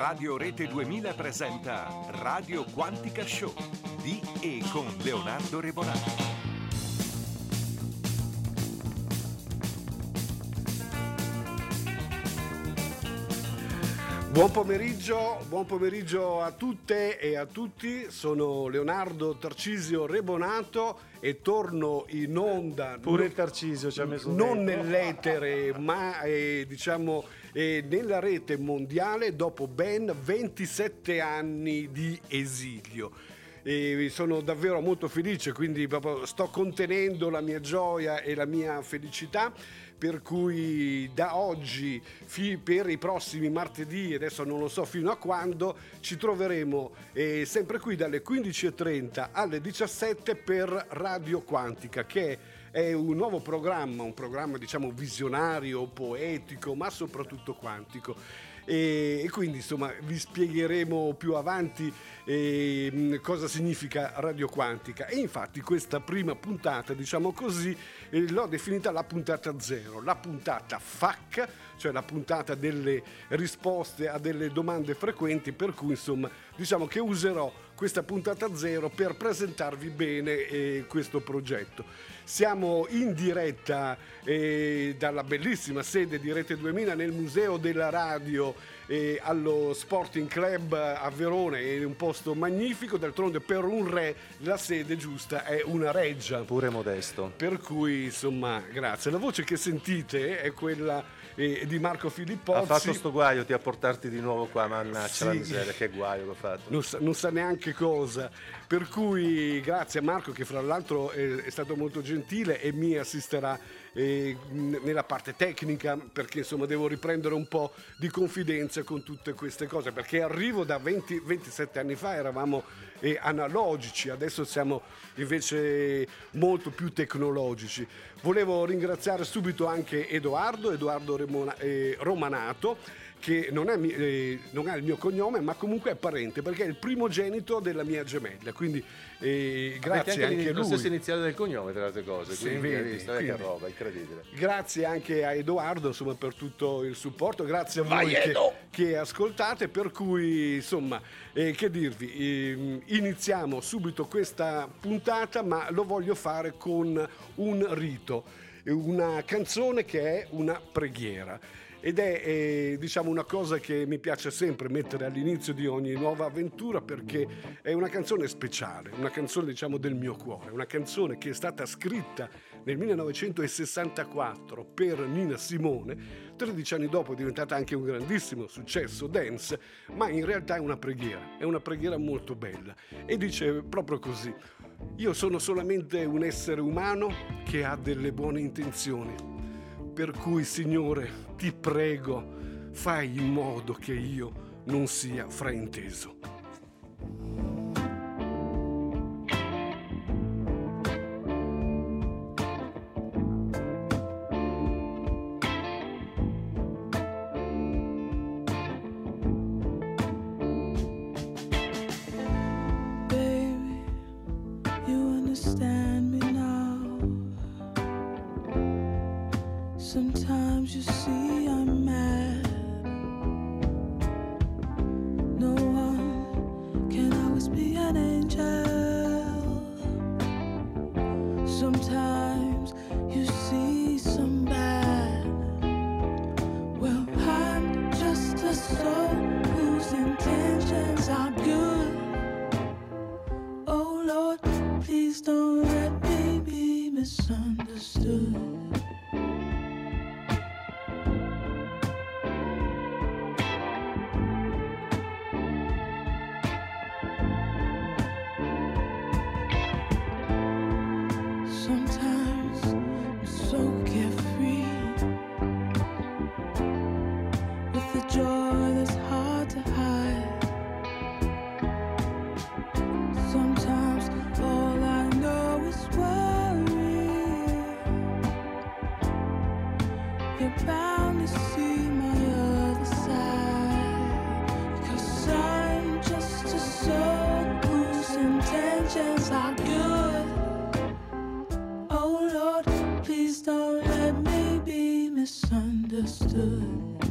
Radio Rete 2000 presenta Radio Quantica Show di e con Leonardo Rebolano. Buon pomeriggio, buon pomeriggio a tutte e a tutti, sono Leonardo Tarcisio Rebonato e torno in onda. Pure il Tarcisio ci ha messo Non nell'etere, ma eh, diciamo eh, nella rete mondiale dopo ben 27 anni di esilio. E sono davvero molto felice, quindi sto contenendo la mia gioia e la mia felicità per cui da oggi per i prossimi martedì, adesso non lo so fino a quando, ci troveremo eh, sempre qui dalle 15.30 alle 17 per Radio Quantica, che è un nuovo programma, un programma diciamo visionario, poetico, ma soprattutto quantico. E, e quindi insomma vi spiegheremo più avanti eh, cosa significa radio quantica e infatti questa prima puntata diciamo così eh, l'ho definita la puntata zero la puntata FAC cioè la puntata delle risposte a delle domande frequenti per cui insomma diciamo che userò questa puntata zero per presentarvi bene eh, questo progetto. Siamo in diretta eh, dalla bellissima sede di Rete 2000 nel Museo della Radio eh, allo Sporting Club a Verona, è un posto magnifico, d'altronde per un re la sede giusta è una reggia. Pure modesto. Per cui insomma grazie. La voce che sentite è quella eh, di Marco Filippozzi. Ha fatto sto guaio ti a portarti di nuovo qua, mannaggia Sì. la miseria, che guaio che ho fatto. non sa, non sa neanche cosa. Per cui grazie a Marco che fra l'altro è, è stato molto gentile e mi assisterà eh, nella parte tecnica perché insomma devo riprendere un po' di confidenza con tutte queste cose. Perché arrivo da 20, 27 anni fa eravamo eh, analogici adesso siamo invece molto più tecnologici. Volevo ringraziare subito anche Edoardo Edoardo Remona- eh, Romanato che non, è, eh, non ha il mio cognome, ma comunque è parente, perché è il primogenito della mia gemella. Quindi eh, grazie Avete anche a lo stesso lui. iniziale del cognome, tra le altre cose. Sì, quindi, vedi? Eh, che quindi. roba, incredibile. Grazie anche a Edoardo insomma, per tutto il supporto, grazie a voi che, che ascoltate, per cui insomma, eh, che dirvi, ehm, iniziamo subito questa puntata, ma lo voglio fare con un rito, una canzone che è una preghiera. Ed è eh, diciamo una cosa che mi piace sempre mettere all'inizio di ogni nuova avventura perché è una canzone speciale, una canzone diciamo del mio cuore, una canzone che è stata scritta nel 1964 per Nina Simone, 13 anni dopo è diventata anche un grandissimo successo dance, ma in realtà è una preghiera, è una preghiera molto bella. E dice proprio così, io sono solamente un essere umano che ha delle buone intenzioni, per cui Signore ti prego, fai in modo che io non sia frainteso. Intentions are good. Oh Lord, please don't let me be misunderstood.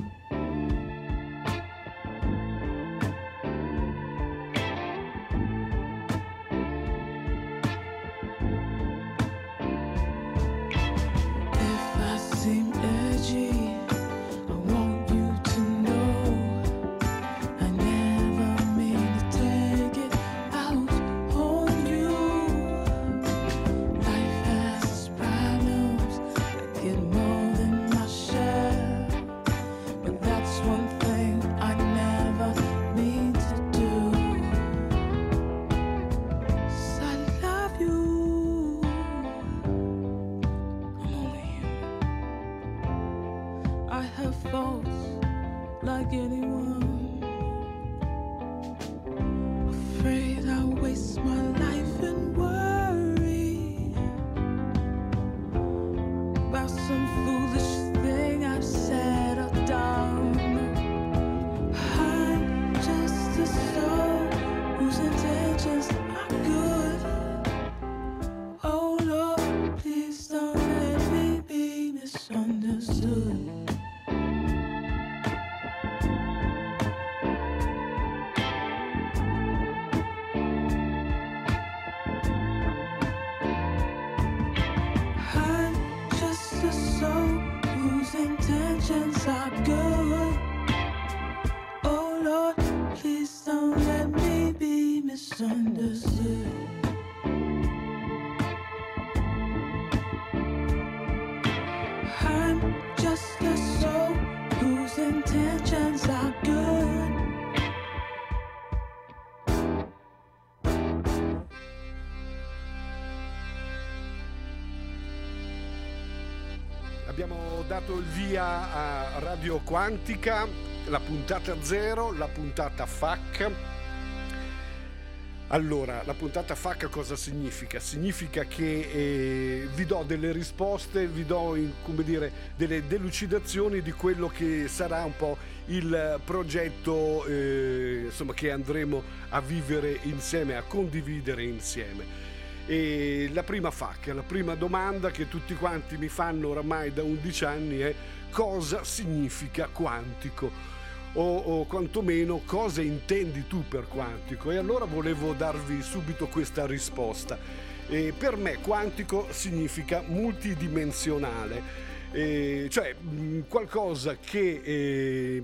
A Radio Quantica, la puntata zero, la puntata FAC. Allora, la puntata FAC cosa significa? Significa che eh, vi do delle risposte, vi do come dire, delle delucidazioni di quello che sarà un po' il progetto eh, insomma, che andremo a vivere insieme, a condividere insieme. E la prima FAC, la prima domanda che tutti quanti mi fanno oramai da 11 anni è cosa significa quantico? O, o quantomeno cosa intendi tu per quantico? E allora volevo darvi subito questa risposta. E per me quantico significa multidimensionale, eh, cioè mh, qualcosa che eh,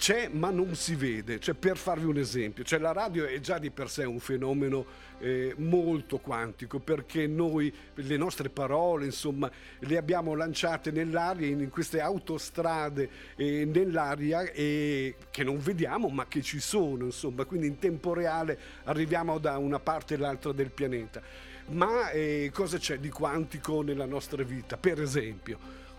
c'è ma non si vede. Cioè, per farvi un esempio, cioè, la radio è già di per sé un fenomeno eh, molto quantico perché noi le nostre parole insomma le abbiamo lanciate nell'aria in, in queste autostrade eh, nell'aria e che non vediamo ma che ci sono insomma. Quindi in tempo reale arriviamo da una parte all'altra del pianeta. Ma eh, cosa c'è di quantico nella nostra vita? Per esempio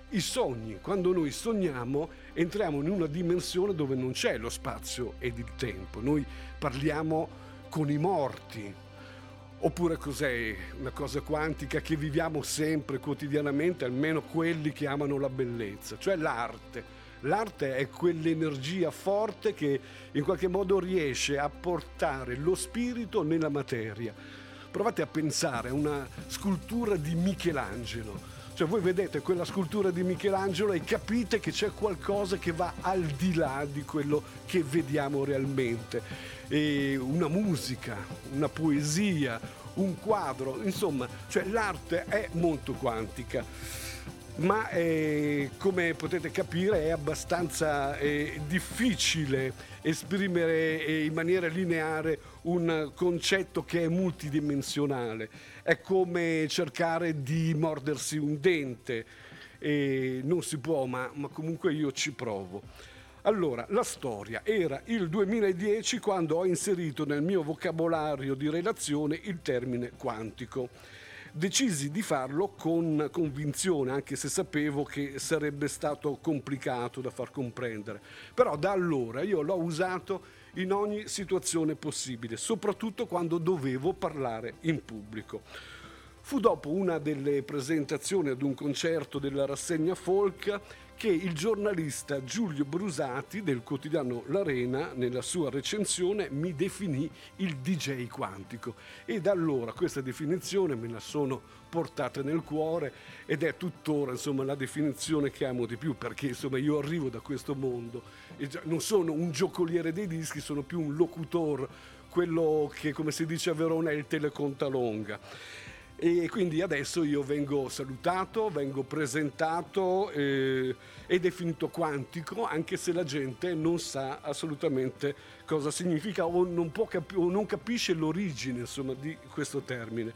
i sogni, quando noi sogniamo entriamo in una dimensione dove non c'è lo spazio ed il tempo, noi parliamo con i morti. Oppure cos'è una cosa quantica che viviamo sempre quotidianamente, almeno quelli che amano la bellezza, cioè l'arte. L'arte è quell'energia forte che in qualche modo riesce a portare lo spirito nella materia. Provate a pensare a una scultura di Michelangelo. Cioè voi vedete quella scultura di Michelangelo e capite che c'è qualcosa che va al di là di quello che vediamo realmente. E una musica, una poesia, un quadro, insomma, cioè l'arte è molto quantica. Ma eh, come potete capire è abbastanza eh, difficile esprimere eh, in maniera lineare un concetto che è multidimensionale. È come cercare di mordersi un dente. E non si può, ma, ma comunque io ci provo. Allora, la storia era il 2010 quando ho inserito nel mio vocabolario di relazione il termine quantico. Decisi di farlo con convinzione, anche se sapevo che sarebbe stato complicato da far comprendere. Però da allora io l'ho usato in ogni situazione possibile, soprattutto quando dovevo parlare in pubblico. Fu dopo una delle presentazioni ad un concerto della rassegna folk che il giornalista Giulio Brusati del quotidiano L'Arena, nella sua recensione, mi definì il DJ quantico. E da allora questa definizione me la sono portata nel cuore ed è tuttora insomma, la definizione che amo di più perché insomma, io arrivo da questo mondo e non sono un giocoliere dei dischi, sono più un locutor, quello che come si dice a Verona è il telecontalonga. E quindi adesso io vengo salutato, vengo presentato eh, e definito quantico, anche se la gente non sa assolutamente cosa significa o non, capi- o non capisce l'origine insomma, di questo termine.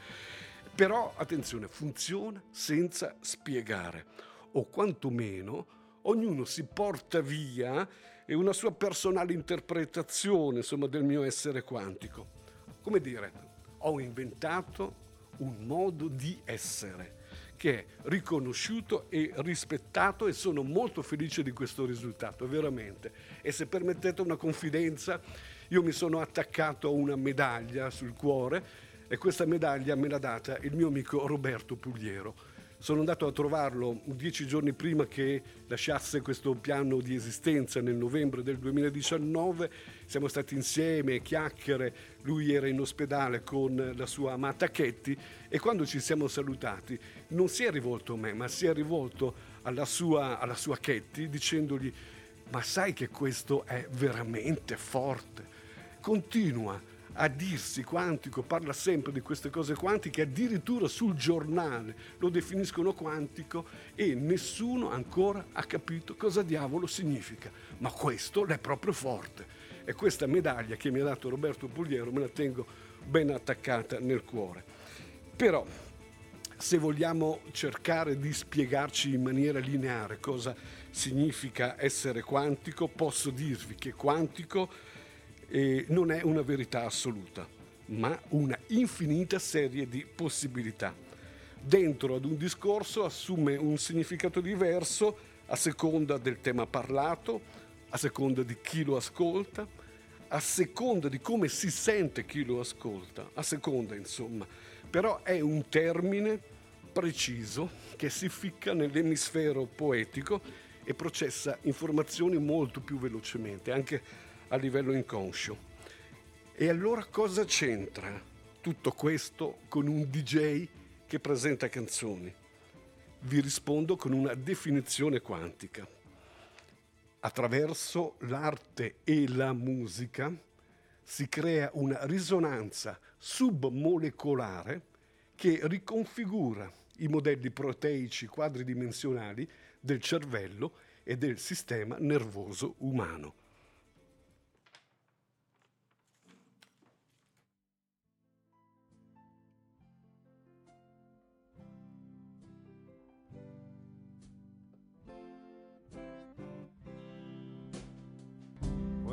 Però attenzione, funziona senza spiegare, o quantomeno ognuno si porta via una sua personale interpretazione insomma, del mio essere quantico. Come dire, ho inventato un modo di essere che è riconosciuto e rispettato e sono molto felice di questo risultato, veramente. E se permettete una confidenza, io mi sono attaccato a una medaglia sul cuore e questa medaglia me l'ha data il mio amico Roberto Pugliero. Sono andato a trovarlo dieci giorni prima che lasciasse questo piano di esistenza nel novembre del 2019. Siamo stati insieme, chiacchiere, lui era in ospedale con la sua amata Ketty e quando ci siamo salutati non si è rivolto a me, ma si è rivolto alla sua, alla sua Ketty dicendogli ma sai che questo è veramente forte. Continua a dirsi quantico, parla sempre di queste cose quantiche, addirittura sul giornale lo definiscono quantico e nessuno ancora ha capito cosa diavolo significa. Ma questo è proprio forte. E questa medaglia che mi ha dato Roberto Pugliero me la tengo ben attaccata nel cuore. Però, se vogliamo cercare di spiegarci in maniera lineare cosa significa essere quantico, posso dirvi che quantico eh, non è una verità assoluta, ma una infinita serie di possibilità. Dentro ad un discorso assume un significato diverso a seconda del tema parlato, a seconda di chi lo ascolta, a seconda di come si sente chi lo ascolta, a seconda insomma. Però è un termine preciso che si ficca nell'emisfero poetico e processa informazioni molto più velocemente, anche a livello inconscio. E allora cosa c'entra tutto questo con un DJ che presenta canzoni? Vi rispondo con una definizione quantica. Attraverso l'arte e la musica si crea una risonanza submolecolare che riconfigura i modelli proteici quadridimensionali del cervello e del sistema nervoso umano.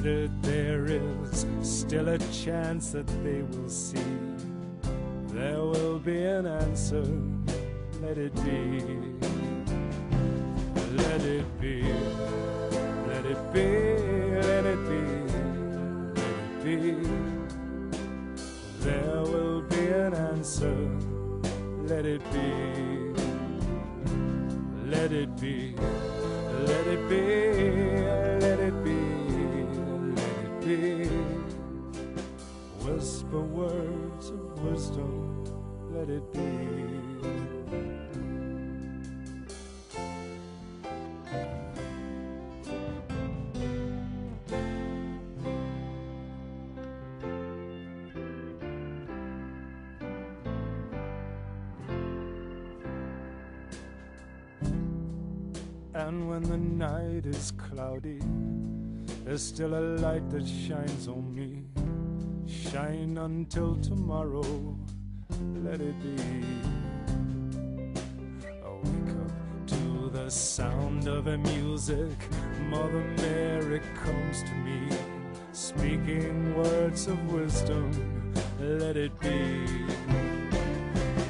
Parted, there is still a chance that they will see. There will be an answer, let it be. Let it be, let it be, let it be, let it be. There will be an answer, let it be. Of wisdom, let it be. And when the night is cloudy, there's still a light that shines on me. Shine until tomorrow, let it be. I wake up to the sound of a music. Mother Mary comes to me, speaking words of wisdom. Let it be.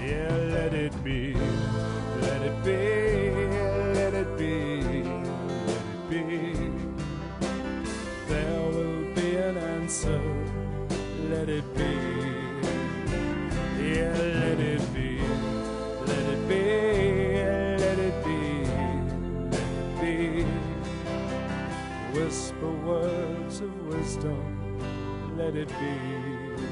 Yeah, let it be. Let it be. Words of wisdom, let it be.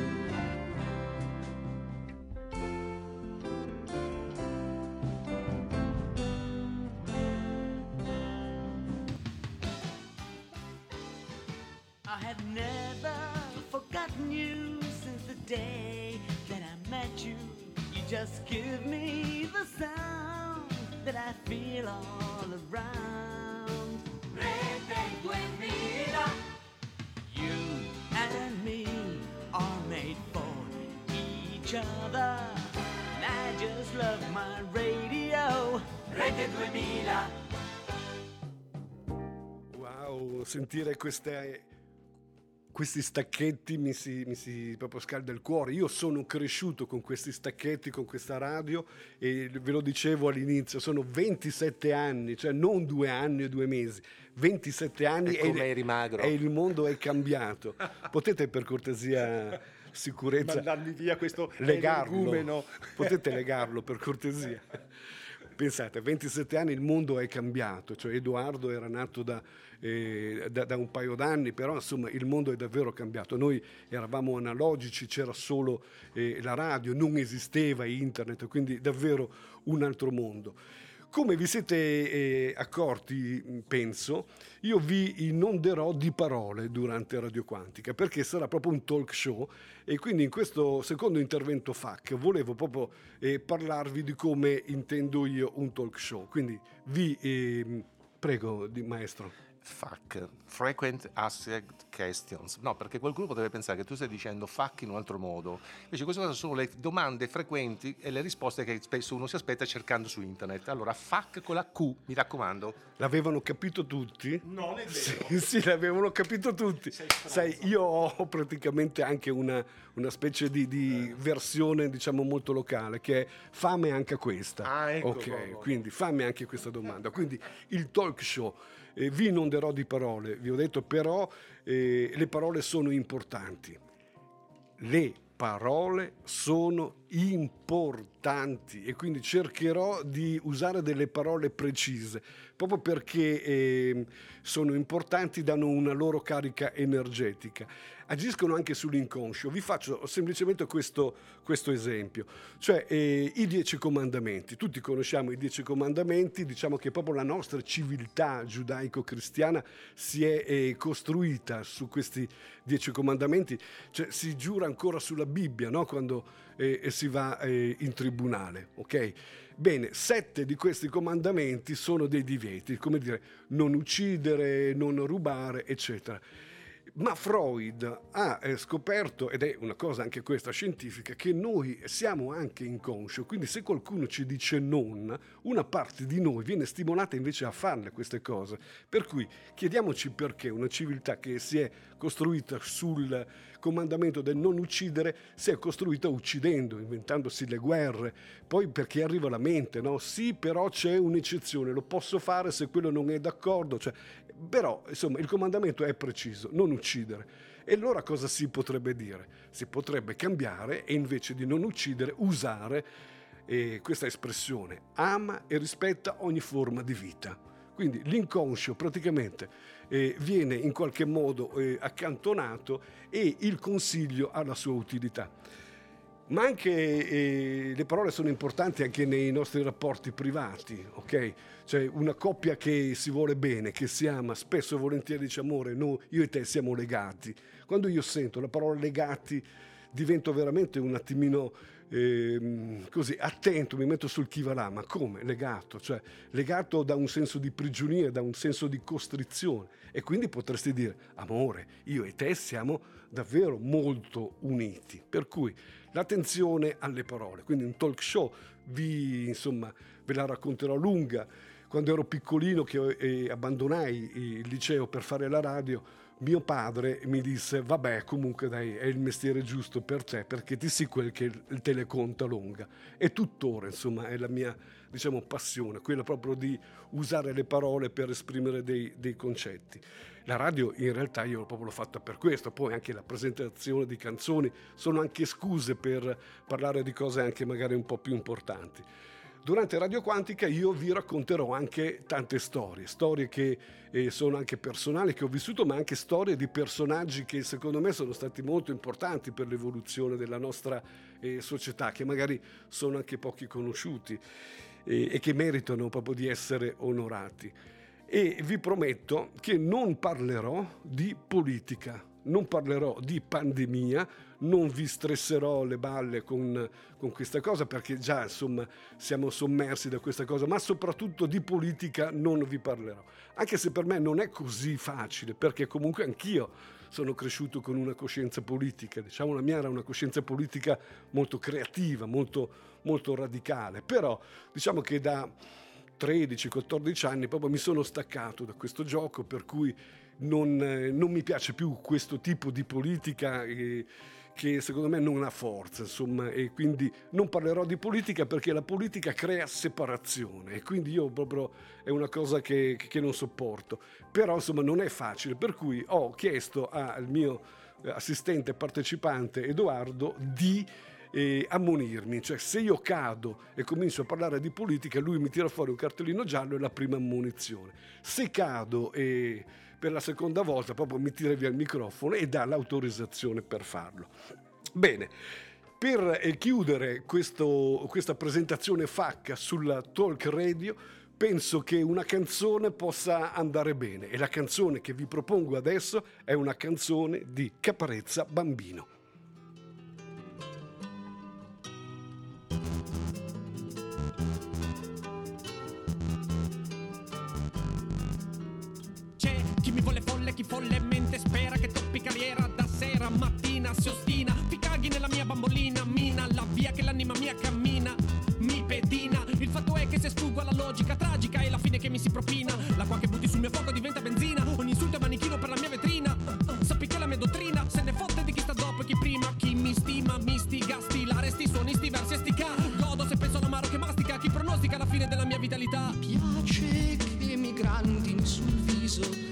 Sentire queste, questi stacchetti mi si, mi si proprio scalda il cuore. Io sono cresciuto con questi stacchetti, con questa radio e ve lo dicevo all'inizio, sono 27 anni, cioè non due anni o due mesi, 27 anni E come eri magro. e il mondo è cambiato. Potete per cortesia, sicurezza, Mandarmi via questo legarlo. Potete legarlo per cortesia. Pensate, a 27 anni il mondo è cambiato, cioè Edoardo era nato da, eh, da- da un paio d'anni, però insomma il mondo è davvero cambiato. Noi eravamo analogici, c'era solo eh, la radio, non esisteva internet, quindi davvero un altro mondo. Come vi siete eh, accorti, mh, penso, io vi inonderò di parole durante Radio Quantica, perché sarà proprio un talk show e quindi in questo secondo intervento FAC volevo proprio eh, parlarvi di come intendo io un talk show. Quindi vi ehm, prego, maestro. FAQ, Frequent Asked Questions. No, perché qualcuno potrebbe pensare che tu stai dicendo FAQ in un altro modo. Invece queste cose sono le domande frequenti e le risposte che spesso uno si aspetta cercando su internet. Allora, FAQ con la Q, mi raccomando. L'avevano capito tutti? Non è vero. Sì, sì, l'avevano capito tutti. Sai, io ho praticamente anche una, una specie di, di versione, diciamo, molto locale, che è fame anche questa. Ah, ecco, Ok, proprio. quindi fammi anche questa domanda. Quindi il talk show, eh, vi inonderò di parole, vi ho detto però eh, le parole sono importanti. Le parole sono importanti e quindi cercherò di usare delle parole precise proprio perché eh, sono importanti, danno una loro carica energetica. Agiscono anche sull'inconscio. Vi faccio semplicemente questo, questo esempio, cioè eh, i dieci comandamenti. Tutti conosciamo i dieci comandamenti, diciamo che proprio la nostra civiltà giudaico-cristiana si è eh, costruita su questi dieci comandamenti, cioè si giura ancora sulla Bibbia no? quando eh, si va eh, in tribunale, ok? Bene, sette di questi comandamenti sono dei divieti, come dire, non uccidere, non rubare, eccetera. Ma Freud ha eh, scoperto, ed è una cosa anche questa scientifica, che noi siamo anche inconscio, quindi se qualcuno ci dice non, una parte di noi viene stimolata invece a farle queste cose. Per cui chiediamoci perché una civiltà che si è costruita sul comandamento del non uccidere si è costruita uccidendo, inventandosi le guerre. Poi perché arriva la mente, no? Sì, però c'è un'eccezione, lo posso fare se quello non è d'accordo. Cioè, però, insomma, il comandamento è preciso, non uccidere. E allora cosa si potrebbe dire? Si potrebbe cambiare e invece di non uccidere usare eh, questa espressione, ama e rispetta ogni forma di vita. Quindi l'inconscio praticamente eh, viene in qualche modo eh, accantonato e il consiglio ha la sua utilità. Ma anche eh, le parole sono importanti anche nei nostri rapporti privati, ok? Cioè una coppia che si vuole bene, che si ama, spesso e volentieri dice amore, no, io e te siamo legati. Quando io sento la parola legati divento veramente un attimino ehm, così attento, mi metto sul chi va là, ma come? Legato, cioè legato da un senso di prigionia, da un senso di costrizione. E quindi potresti dire, amore, io e te siamo davvero molto uniti. Per cui l'attenzione alle parole. Quindi un talk show vi, insomma, ve la racconterò lunga. Quando ero piccolino che eh, abbandonai il liceo per fare la radio, mio padre mi disse, vabbè, comunque dai, è il mestiere giusto per te, perché ti sì quel che te le conta lunga. E tuttora, insomma, è la mia, diciamo, passione, quella proprio di usare le parole per esprimere dei, dei concetti. La radio in realtà io proprio l'ho fatta per questo, poi anche la presentazione di canzoni sono anche scuse per parlare di cose anche magari un po' più importanti. durante Radio Quantica io vi racconterò anche tante storie, storie che eh, sono anche personali, che ho vissuto, ma anche storie di personaggi che secondo me sono stati molto importanti per l'evoluzione della nostra eh, società, che magari sono anche pochi conosciuti eh, e che meritano proprio di essere onorati. E vi prometto che non parlerò di politica, non parlerò di pandemia, non vi stresserò le balle con, con, questa cosa perché già insomma siamo sommersi da questa cosa, ma soprattutto di politica non vi parlerò, anche se per me non è così facile perché comunque anch'io sono cresciuto con una coscienza politica, diciamo la mia era una coscienza politica molto creativa, molto, molto radicale, però diciamo che da 13-14 anni proprio mi sono staccato da questo gioco per cui non, eh, non mi piace più questo tipo di politica. Eh, che secondo me non ha forza, insomma, e quindi non parlerò di politica perché la politica crea separazione e quindi io proprio è una cosa che, che non sopporto. Però insomma non è facile, per cui ho chiesto al mio assistente partecipante Edoardo di eh, ammonirmi, cioè se io cado e comincio a parlare di politica, lui mi tira fuori un cartellino giallo e la prima ammonizione. Se cado e per la seconda volta proprio mi tira via il microfono e dà l'autorizzazione per farlo. Bene, per eh, chiudere questo, questa presentazione facca sulla talk radio, penso che una canzone possa andare bene e la canzone che vi propongo adesso è una canzone di Caparezza Bambino. Chi follemente spera che toppi carriera da sera mattina si ostina. Ti caghi nella mia bambolina mina la via che l'anima mia cammina mi pedina. Il fatto è che se sfuggo alla logica tragica è la fine che mi si propina. L'acqua che butti sul mio fuoco diventa benzina ogni insulto è manichino per la mia vetrina. Sappi che la mia dottrina se ne fotte di chi sta dopo e chi prima. Chi mi stima mi stiga stilare sti suoni sti versi e sti ca godo se penso all'amaro che mastica chi pronostica la fine della mia vitalità. Piace che mi grandin sul viso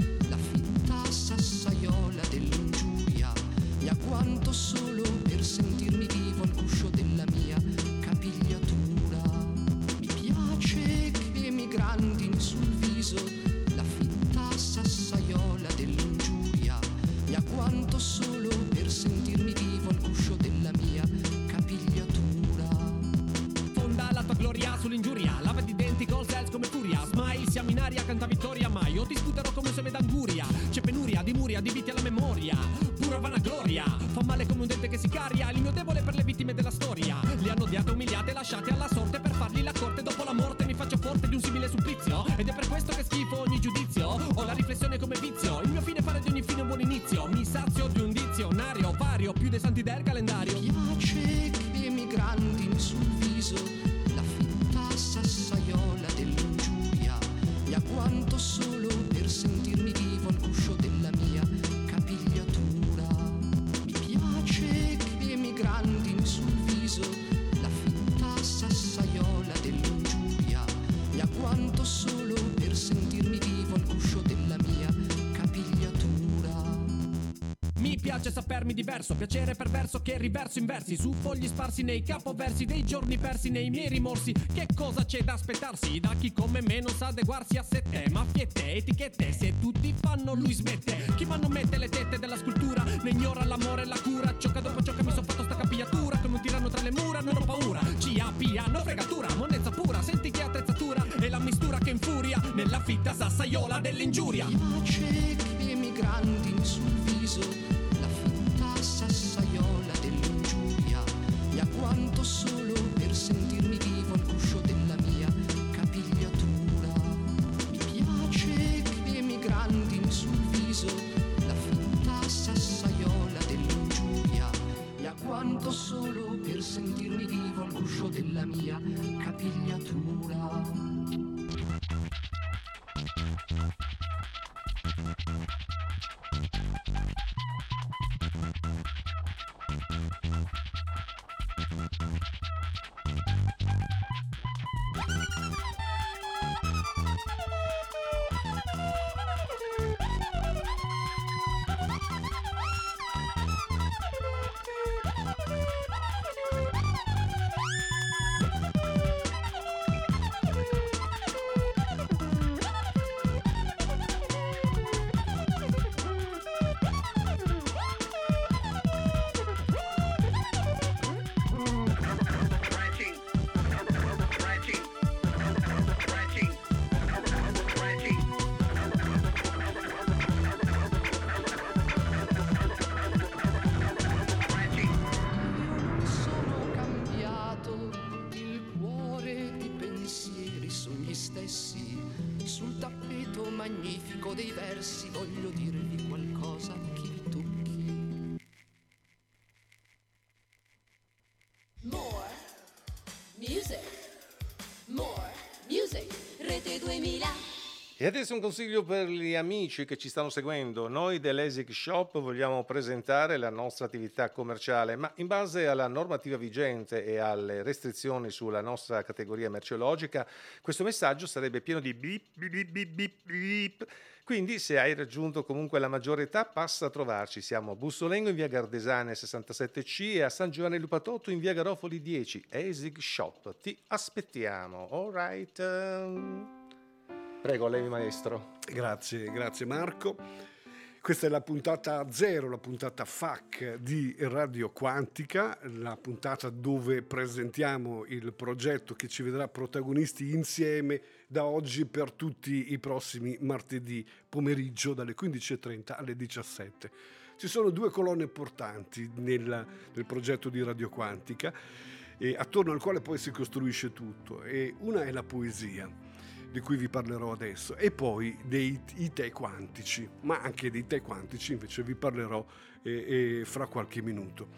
quanto solo per sentirmi vivo al guscio della mia capigliatura. Mi piace che mi grandin sul viso piace sapermi diverso, piacere perverso che riverso in versi Su fogli sparsi nei capoversi dei giorni persi nei miei rimorsi. Che cosa c'è da aspettarsi? Da chi come me non sa adeguarsi a sette Maffiette, etichette, se tutti fanno lui smette. Chi ma non mette le tette della scultura ne ignora l'amore e la cura. Ciocca dopo ciò che mi son fatto sta capigliatura. Come un tiranno tra le mura non ho paura. C.A.P. hanno fregatura, monnezza pura. Senti che attrezzatura e la mistura che infuria Nella fitta sassaiola dell'ingiuria. Mi piace che mi grandin sul viso solo per sentirmi vivo al guscio della mia capigliatura. Mi piace che mi grandin sul viso la fitta sassaiola dell'ingiuria e a quanto solo per sentirmi vivo al guscio della mia capigliatura. E adesso un consiglio per gli amici che ci stanno seguendo. Noi dell'ESIC Shop vogliamo presentare la nostra attività commerciale, ma in base alla normativa vigente e alle restrizioni sulla nostra categoria merceologica, questo messaggio sarebbe pieno di bip bip bip bip bip. Quindi se hai raggiunto comunque la maggiore età passa a trovarci. Siamo a Bussolengo in via Gardesane 67C e a San Giovanni Lupatotto in via Garofoli 10. ESIC Shop. Ti aspettiamo. All right. Prego, lei maestro. Grazie, grazie Marco. Questa è la puntata zero, la puntata FAC di Radio Quantica, la puntata dove presentiamo il progetto che ci vedrà protagonisti insieme da oggi per tutti i prossimi martedì pomeriggio dalle 15.30 alle 17. Ci sono due colonne portanti nel, nel progetto di Radio Quantica, e attorno al quale poi si costruisce tutto. E una è la poesia di cui vi parlerò adesso, e poi dei i tè quantici, ma anche dei tè quantici invece vi parlerò eh, eh, fra qualche minuto.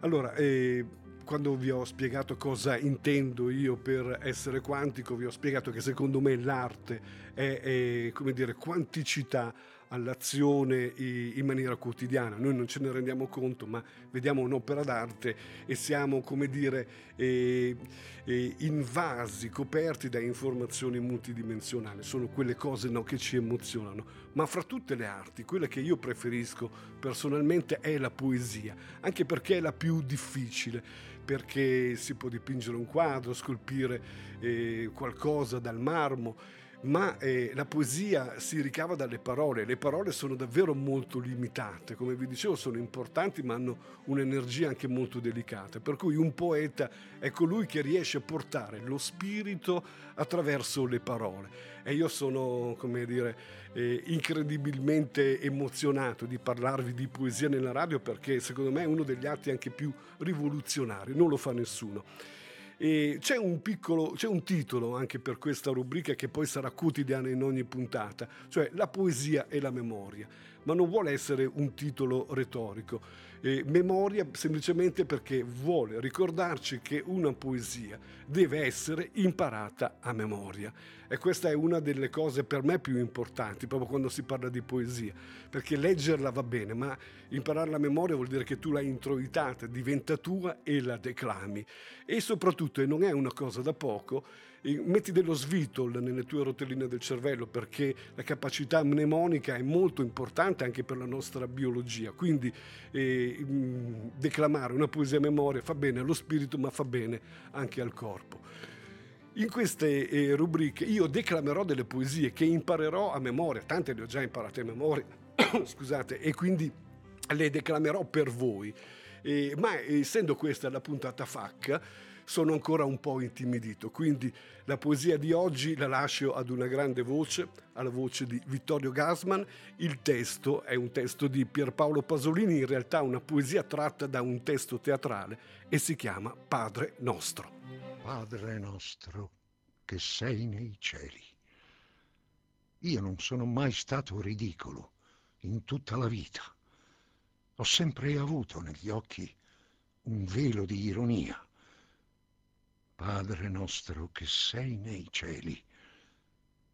Allora, eh, quando vi ho spiegato cosa intendo io per essere quantico, vi ho spiegato che secondo me l'arte è, è come dire, quanticità all'azione in maniera quotidiana. Noi non ce ne rendiamo conto, ma vediamo un'opera d'arte e siamo, come dire, eh, eh, invasi, coperti da informazioni multidimensionali. Sono quelle cose no, che ci emozionano. Ma fra tutte le arti, quella che io preferisco personalmente è la poesia, anche perché è la più difficile perché si può dipingere un quadro, scolpire eh, qualcosa dal marmo, ma eh, la poesia si ricava dalle parole, le parole sono davvero molto limitate, come vi dicevo sono importanti ma hanno un'energia anche molto delicata, per cui un poeta è colui che riesce a portare lo spirito attraverso le parole. E io sono, come dire, eh, incredibilmente emozionato di parlarvi di poesia nella radio perché secondo me è uno degli atti anche più rivoluzionari, non lo fa nessuno. E c'è un piccolo, c'è un titolo anche per questa rubrica che poi sarà quotidiana in ogni puntata, cioè la poesia e la memoria, ma non vuole essere un titolo retorico. Eh, memoria semplicemente perché vuole ricordarci che una poesia deve essere imparata a memoria. E questa è una delle cose per me più importanti, proprio quando si parla di poesia, perché leggerla va bene, ma impararla a memoria vuol dire che tu l'hai introitata, diventa tua e la declami. E soprattutto, e non è una cosa da poco, metti dello svitol nelle tue rotelline del cervello perché la capacità mnemonica è molto importante anche per la nostra biologia. Quindi eh, mh, declamare una poesia a memoria fa bene allo spirito, ma fa bene anche al corpo. In queste eh, rubriche io declamerò delle poesie che imparerò a memoria, tante le ho già imparate a memoria, scusate, e quindi le declamerò per voi. Eh, ma essendo questa la puntata FAC, sono ancora un po' intimidito. Quindi la poesia di oggi la lascio ad una grande voce, alla voce di Vittorio Gasman. Il testo è un testo di Pierpaolo Pasolini, in realtà una poesia tratta da un testo teatrale e si chiama Padre Nostro. Padre nostro che sei nei cieli. Io non sono mai stato ridicolo in tutta la vita. Ho sempre avuto negli occhi un velo di ironia. Padre nostro che sei nei cieli.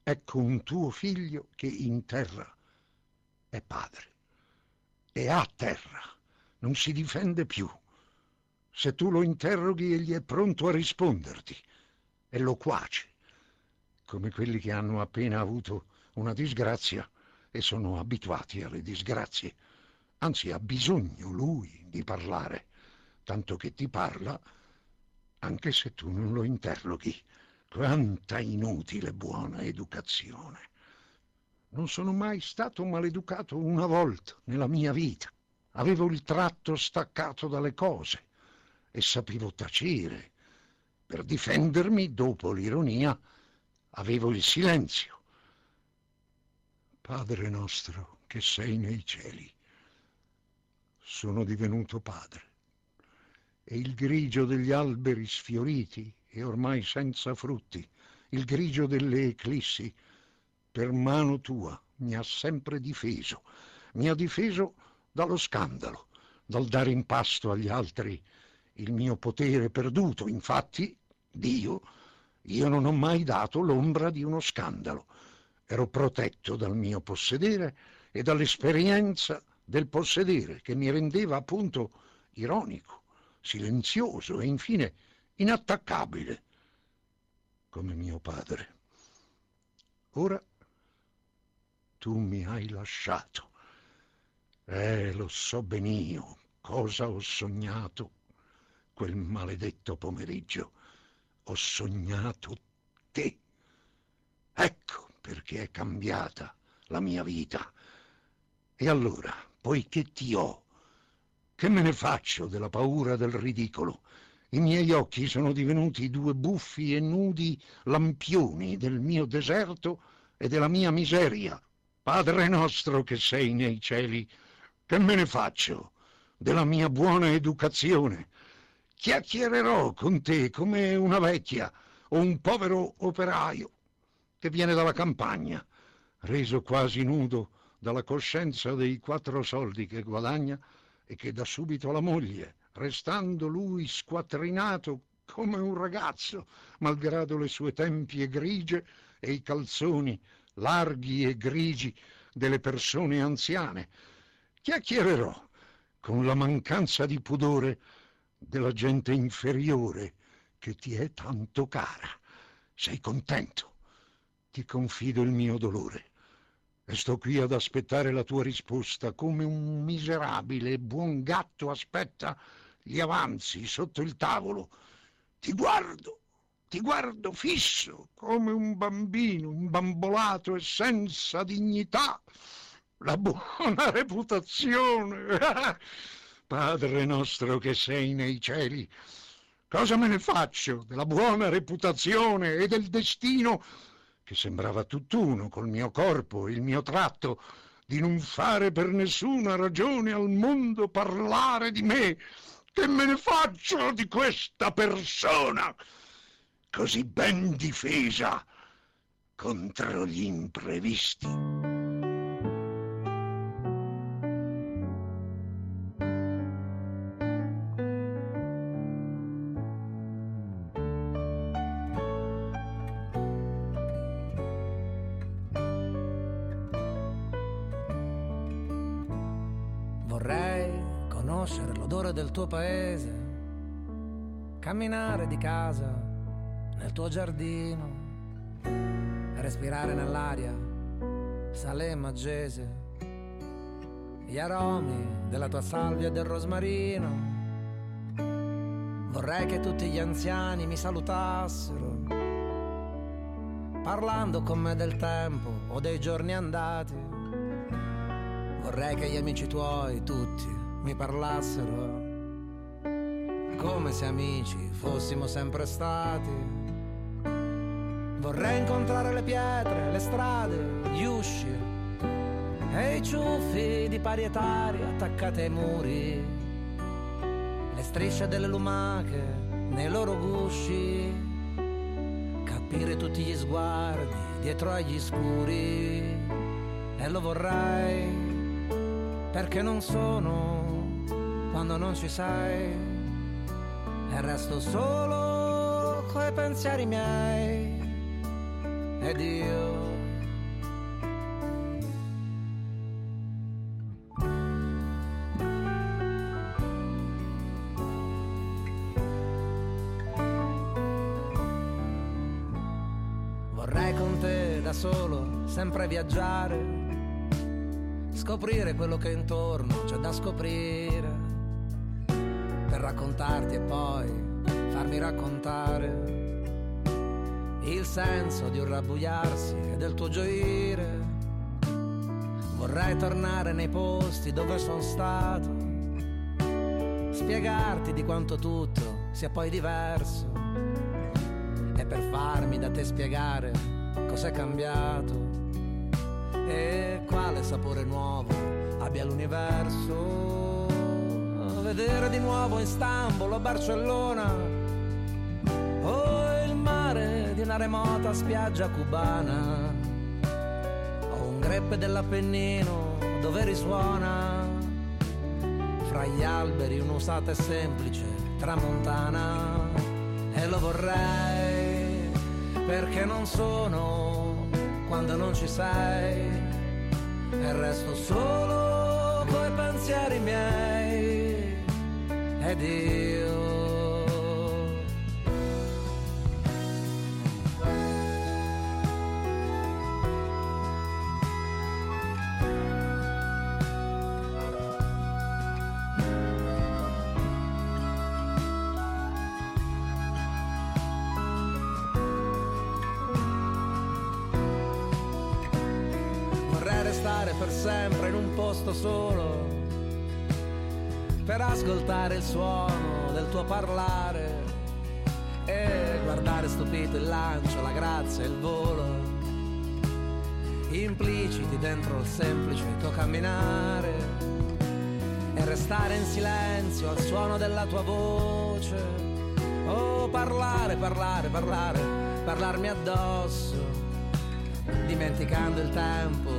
Ecco un tuo figlio che in terra è padre e a terra non si difende più. Se tu lo interroghi, egli è pronto a risponderti e loquace, come quelli che hanno appena avuto una disgrazia e sono abituati alle disgrazie. Anzi, ha bisogno lui di parlare, tanto che ti parla anche se tu non lo interroghi. Quanta inutile buona educazione. Non sono mai stato maleducato una volta nella mia vita. Avevo il tratto staccato dalle cose e sapevo tacere. Per difendermi, dopo l'ironia, avevo il silenzio. Padre nostro che sei nei cieli, sono divenuto padre e il grigio degli alberi sfioriti e ormai senza frutti, il grigio delle eclissi, per mano tua mi ha sempre difeso, mi ha difeso dallo scandalo, dal dare in pasto agli altri il mio potere perduto. Infatti, Dio, io non ho mai dato l'ombra di uno scandalo. Ero protetto dal mio possedere e dall'esperienza del possedere che mi rendeva appunto ironico, silenzioso e infine inattaccabile, come mio padre. Ora tu mi hai lasciato. Eh, lo so benio cosa ho sognato quel maledetto pomeriggio. Ho sognato te. Ecco perché è cambiata la mia vita. E allora, poiché ti ho, che me ne faccio della paura del ridicolo? I miei occhi sono divenuti due buffi e nudi lampioni del mio deserto e della mia miseria. Padre nostro che sei nei cieli, che me ne faccio della mia buona educazione? Chiacchiererò con te come una vecchia o un povero operaio che viene dalla campagna, reso quasi nudo dalla coscienza dei quattro soldi che guadagna e che dà subito alla moglie, restando lui squattrinato come un ragazzo, malgrado le sue tempie grigie e i calzoni larghi e grigi delle persone anziane. Chiacchiererò con la mancanza di pudore della gente inferiore che ti è tanto cara. Sei contento? Ti confido il mio dolore sto qui ad aspettare la tua risposta come un miserabile buon gatto aspetta gli avanzi sotto il tavolo. Ti guardo, ti guardo fisso come un bambino imbambolato e senza dignità. La buona reputazione. Padre nostro che sei nei cieli, cosa me ne faccio della buona reputazione e del destino che sembrava tutt'uno col mio corpo il mio tratto, di non fare per nessuna ragione al mondo parlare di me. Che me ne faccio di questa persona così ben difesa contro gli imprevisti? Del tuo paese, camminare di casa nel tuo giardino, respirare nell'aria sale e maggese, gli aromi della tua salvia e del rosmarino. Vorrei che tutti gli anziani mi salutassero, parlando con me del tempo o dei giorni andati. Vorrei che gli amici tuoi tutti mi parlassero come se amici fossimo sempre stati. Vorrei incontrare le pietre, le strade, gli usci e i ciuffi di parietari attaccati ai muri, le strisce delle lumache nei loro gusci, capire tutti gli sguardi dietro agli scuri. E lo vorrei perché non sono quando non ci sei e resto solo coi pensieri miei. Ed io. Vorrei con te da solo sempre viaggiare scoprire quello che intorno c'è da scoprire, per raccontarti e poi farmi raccontare il senso di un rabbuiarsi e del tuo gioire. Vorrei tornare nei posti dove sono stato, spiegarti di quanto tutto sia poi diverso e per farmi da te spiegare cos'è cambiato e quale sapore nuovo abbia l'universo. Vedere di nuovo Istanbul o Barcellona. O il mare di una remota spiaggia cubana. O un greppe dell'Appennino dove risuona. Fra gli alberi un'usata e semplice tramontana. E lo vorrei perché non sono quando non ci sei. E resto solo coi pensieri miei ed ascoltare il suono del tuo parlare e guardare stupito il lancio, la grazia, il volo impliciti dentro il semplice tuo camminare e restare in silenzio al suono della tua voce. O parlare, parlare, parlare, parlarmi addosso dimenticando il tempo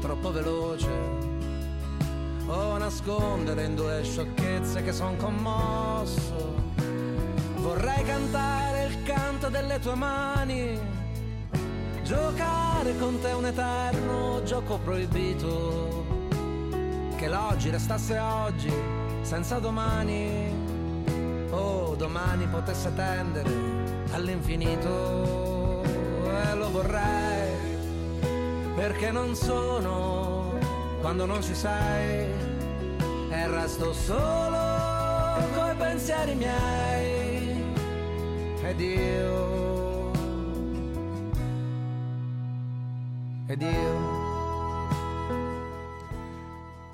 troppo veloce nascondere in due sciocchezze che son commosso. Vorrei cantare il canto delle tue mani giocare con te un eterno gioco proibito. Che l'oggi restasse oggi senza domani. O domani potesse tendere all'infinito. E lo vorrei perché non sono quando non ci sei e resto solo coi pensieri miei ed io ed io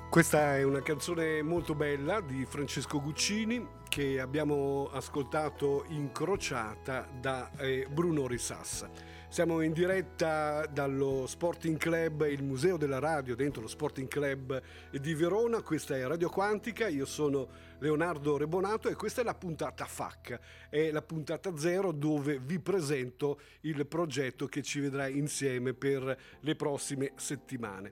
Questa è una canzone molto bella di Francesco Guccini che abbiamo ascoltato incrociata da eh, Bruno Risassa. Siamo in diretta dallo Sporting Club, il museo della radio dentro lo Sporting Club di Verona. Questa è Radio Quantica, io sono Leonardo Rebonato e questa è la puntata FAC, è la puntata zero dove vi presento il progetto che ci vedrà insieme per le prossime settimane.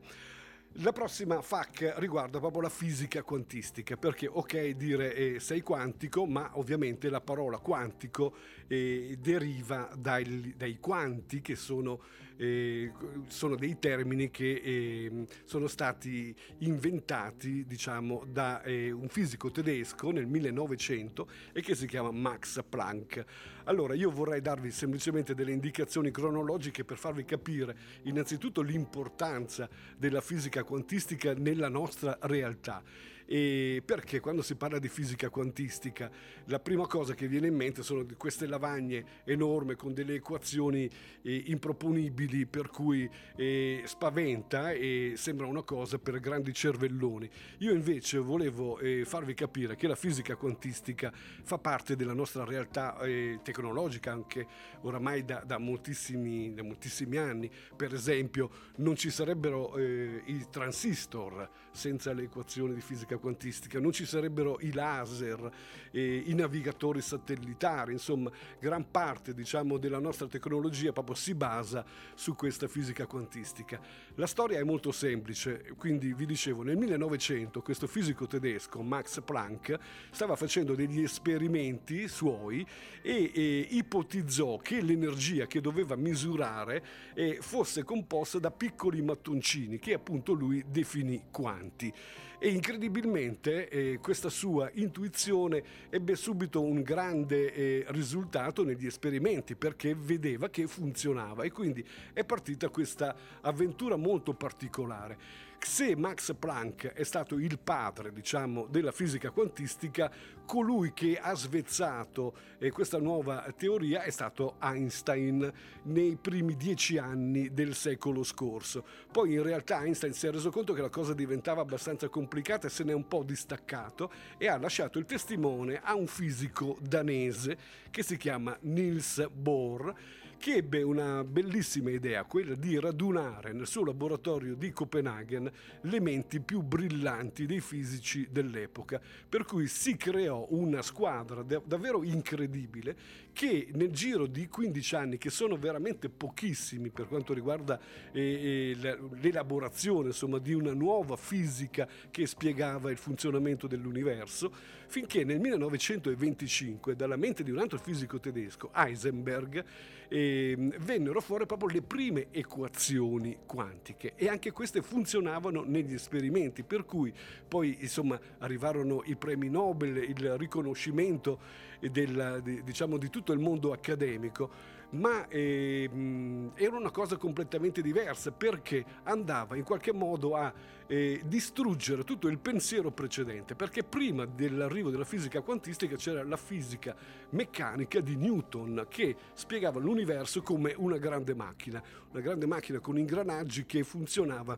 La prossima FAC riguarda proprio la fisica quantistica, perché ok dire eh, sei quantico, ma ovviamente la parola quantico eh, deriva dai, dai quanti che sono, eh, sono dei termini che eh, sono stati inventati diciamo da eh, un fisico tedesco nel 1900 e che si chiama Max Planck. Allora io vorrei darvi semplicemente delle indicazioni cronologiche per farvi capire innanzitutto l'importanza della fisica quantistica nella nostra realtà. E perché quando si parla di fisica quantistica la prima cosa che viene in mente sono queste lavagne enormi con delle equazioni eh, improponibili per cui eh, spaventa e sembra una cosa per grandi cervelloni. Io invece volevo eh, farvi capire che la fisica quantistica fa parte della nostra realtà eh, tecnologica anche oramai da, da, moltissimi, da, moltissimi, anni. Per esempio non ci sarebbero eh, i transistor senza le equazioni di fisica quantistica, non ci sarebbero i laser, eh, i navigatori satellitari, insomma gran parte diciamo, della nostra tecnologia proprio si basa su questa fisica quantistica. La storia è molto semplice, quindi vi dicevo nel 1900 questo fisico tedesco Max Planck stava facendo degli esperimenti suoi e, e ipotizzò che l'energia che doveva misurare eh, fosse composta da piccoli mattoncini che appunto lui definì quanti. E incredibilmente eh, questa sua intuizione ebbe subito un grande eh, risultato negli esperimenti perché vedeva che funzionava e quindi è partita questa avventura molto particolare. Se Max Planck è stato il padre, diciamo, della fisica quantistica, colui che ha svezzato eh, questa nuova teoria è stato Einstein nei primi dieci anni del secolo scorso. Poi in realtà Einstein si è reso conto che la cosa diventava abbastanza complicata e se ne è un po' distaccato e ha lasciato il testimone a un fisico danese che si chiama Niels Bohr che ebbe una bellissima idea, quella di radunare nel suo laboratorio di Copenaghen le menti più brillanti dei fisici dell'epoca, per cui si creò una squadra da- davvero incredibile che nel giro di 15 anni, che sono veramente pochissimi per quanto riguarda eh, eh, la- l'elaborazione insomma, di una nuova fisica che spiegava il funzionamento dell'universo, finché nel 1925 dalla mente di un altro fisico tedesco, Heisenberg, ehm, vennero fuori proprio le prime equazioni quantiche. E anche queste funzionavano negli esperimenti, per cui poi insomma arrivarono i premi Nobel, il riconoscimento del, di, diciamo, di tutto il mondo accademico ma ehm, era una cosa completamente diversa perché andava in qualche modo a eh, distruggere tutto il pensiero precedente, perché prima dell'arrivo della fisica quantistica c'era la fisica meccanica di Newton che spiegava l'universo come una grande macchina, una grande macchina con ingranaggi che funzionava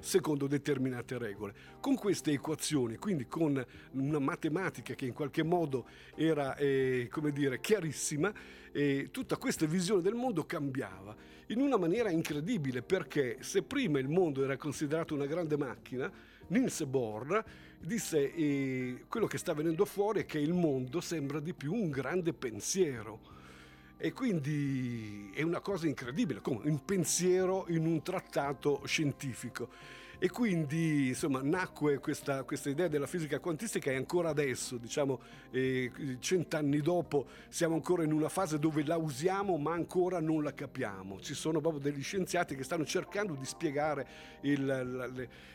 secondo determinate regole. Con queste equazioni, quindi con una matematica che in qualche modo era, eh, come dire, chiarissima, eh, tutta questa visione del mondo cambiava in una maniera incredibile perché se prima il mondo era considerato una grande macchina, Niels Bohr disse eh, quello che sta venendo fuori è che il mondo sembra di più un grande pensiero. E quindi è una cosa incredibile, come un pensiero in un trattato scientifico. E quindi insomma nacque questa, questa idea della fisica quantistica e ancora adesso, diciamo eh, cent'anni dopo, siamo ancora in una fase dove la usiamo ma ancora non la capiamo. Ci sono proprio degli scienziati che stanno cercando di spiegare il- la,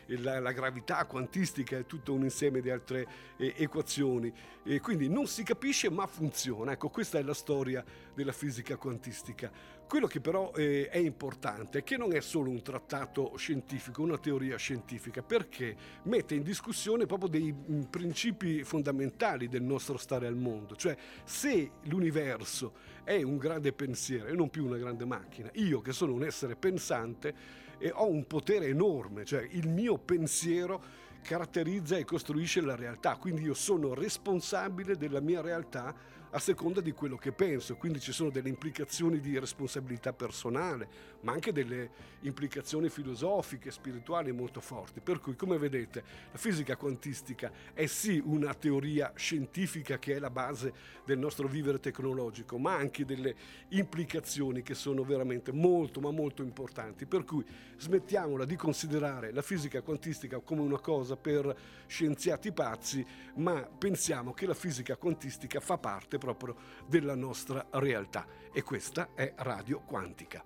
la- la gravità quantistica e tutto un insieme di altre eh, equazioni. E quindi non si capisce ma funziona. Ecco, questa è la storia della fisica quantistica. Quello che però eh, è importante è che non è solo un trattato scientifico, una teoria scientifica, perché mette in discussione proprio dei mm, principi fondamentali del nostro stare al mondo, cioè se l'universo è un grande pensiero e non più una grande macchina, io che sono un essere pensante e ho un potere enorme, cioè il mio pensiero caratterizza e costruisce la realtà, quindi io sono responsabile della mia realtà a seconda di quello che penso, quindi ci sono delle implicazioni di responsabilità personale, ma anche delle implicazioni filosofiche, spirituali molto forti. Per cui, come vedete, la fisica quantistica è sì una teoria scientifica che è la base del nostro vivere tecnologico, ma anche delle implicazioni che sono veramente molto, ma molto importanti. Per cui smettiamola di considerare la fisica quantistica come una cosa per scienziati pazzi, ma pensiamo che la fisica quantistica fa parte proprio della nostra realtà e questa è Radio Quantica.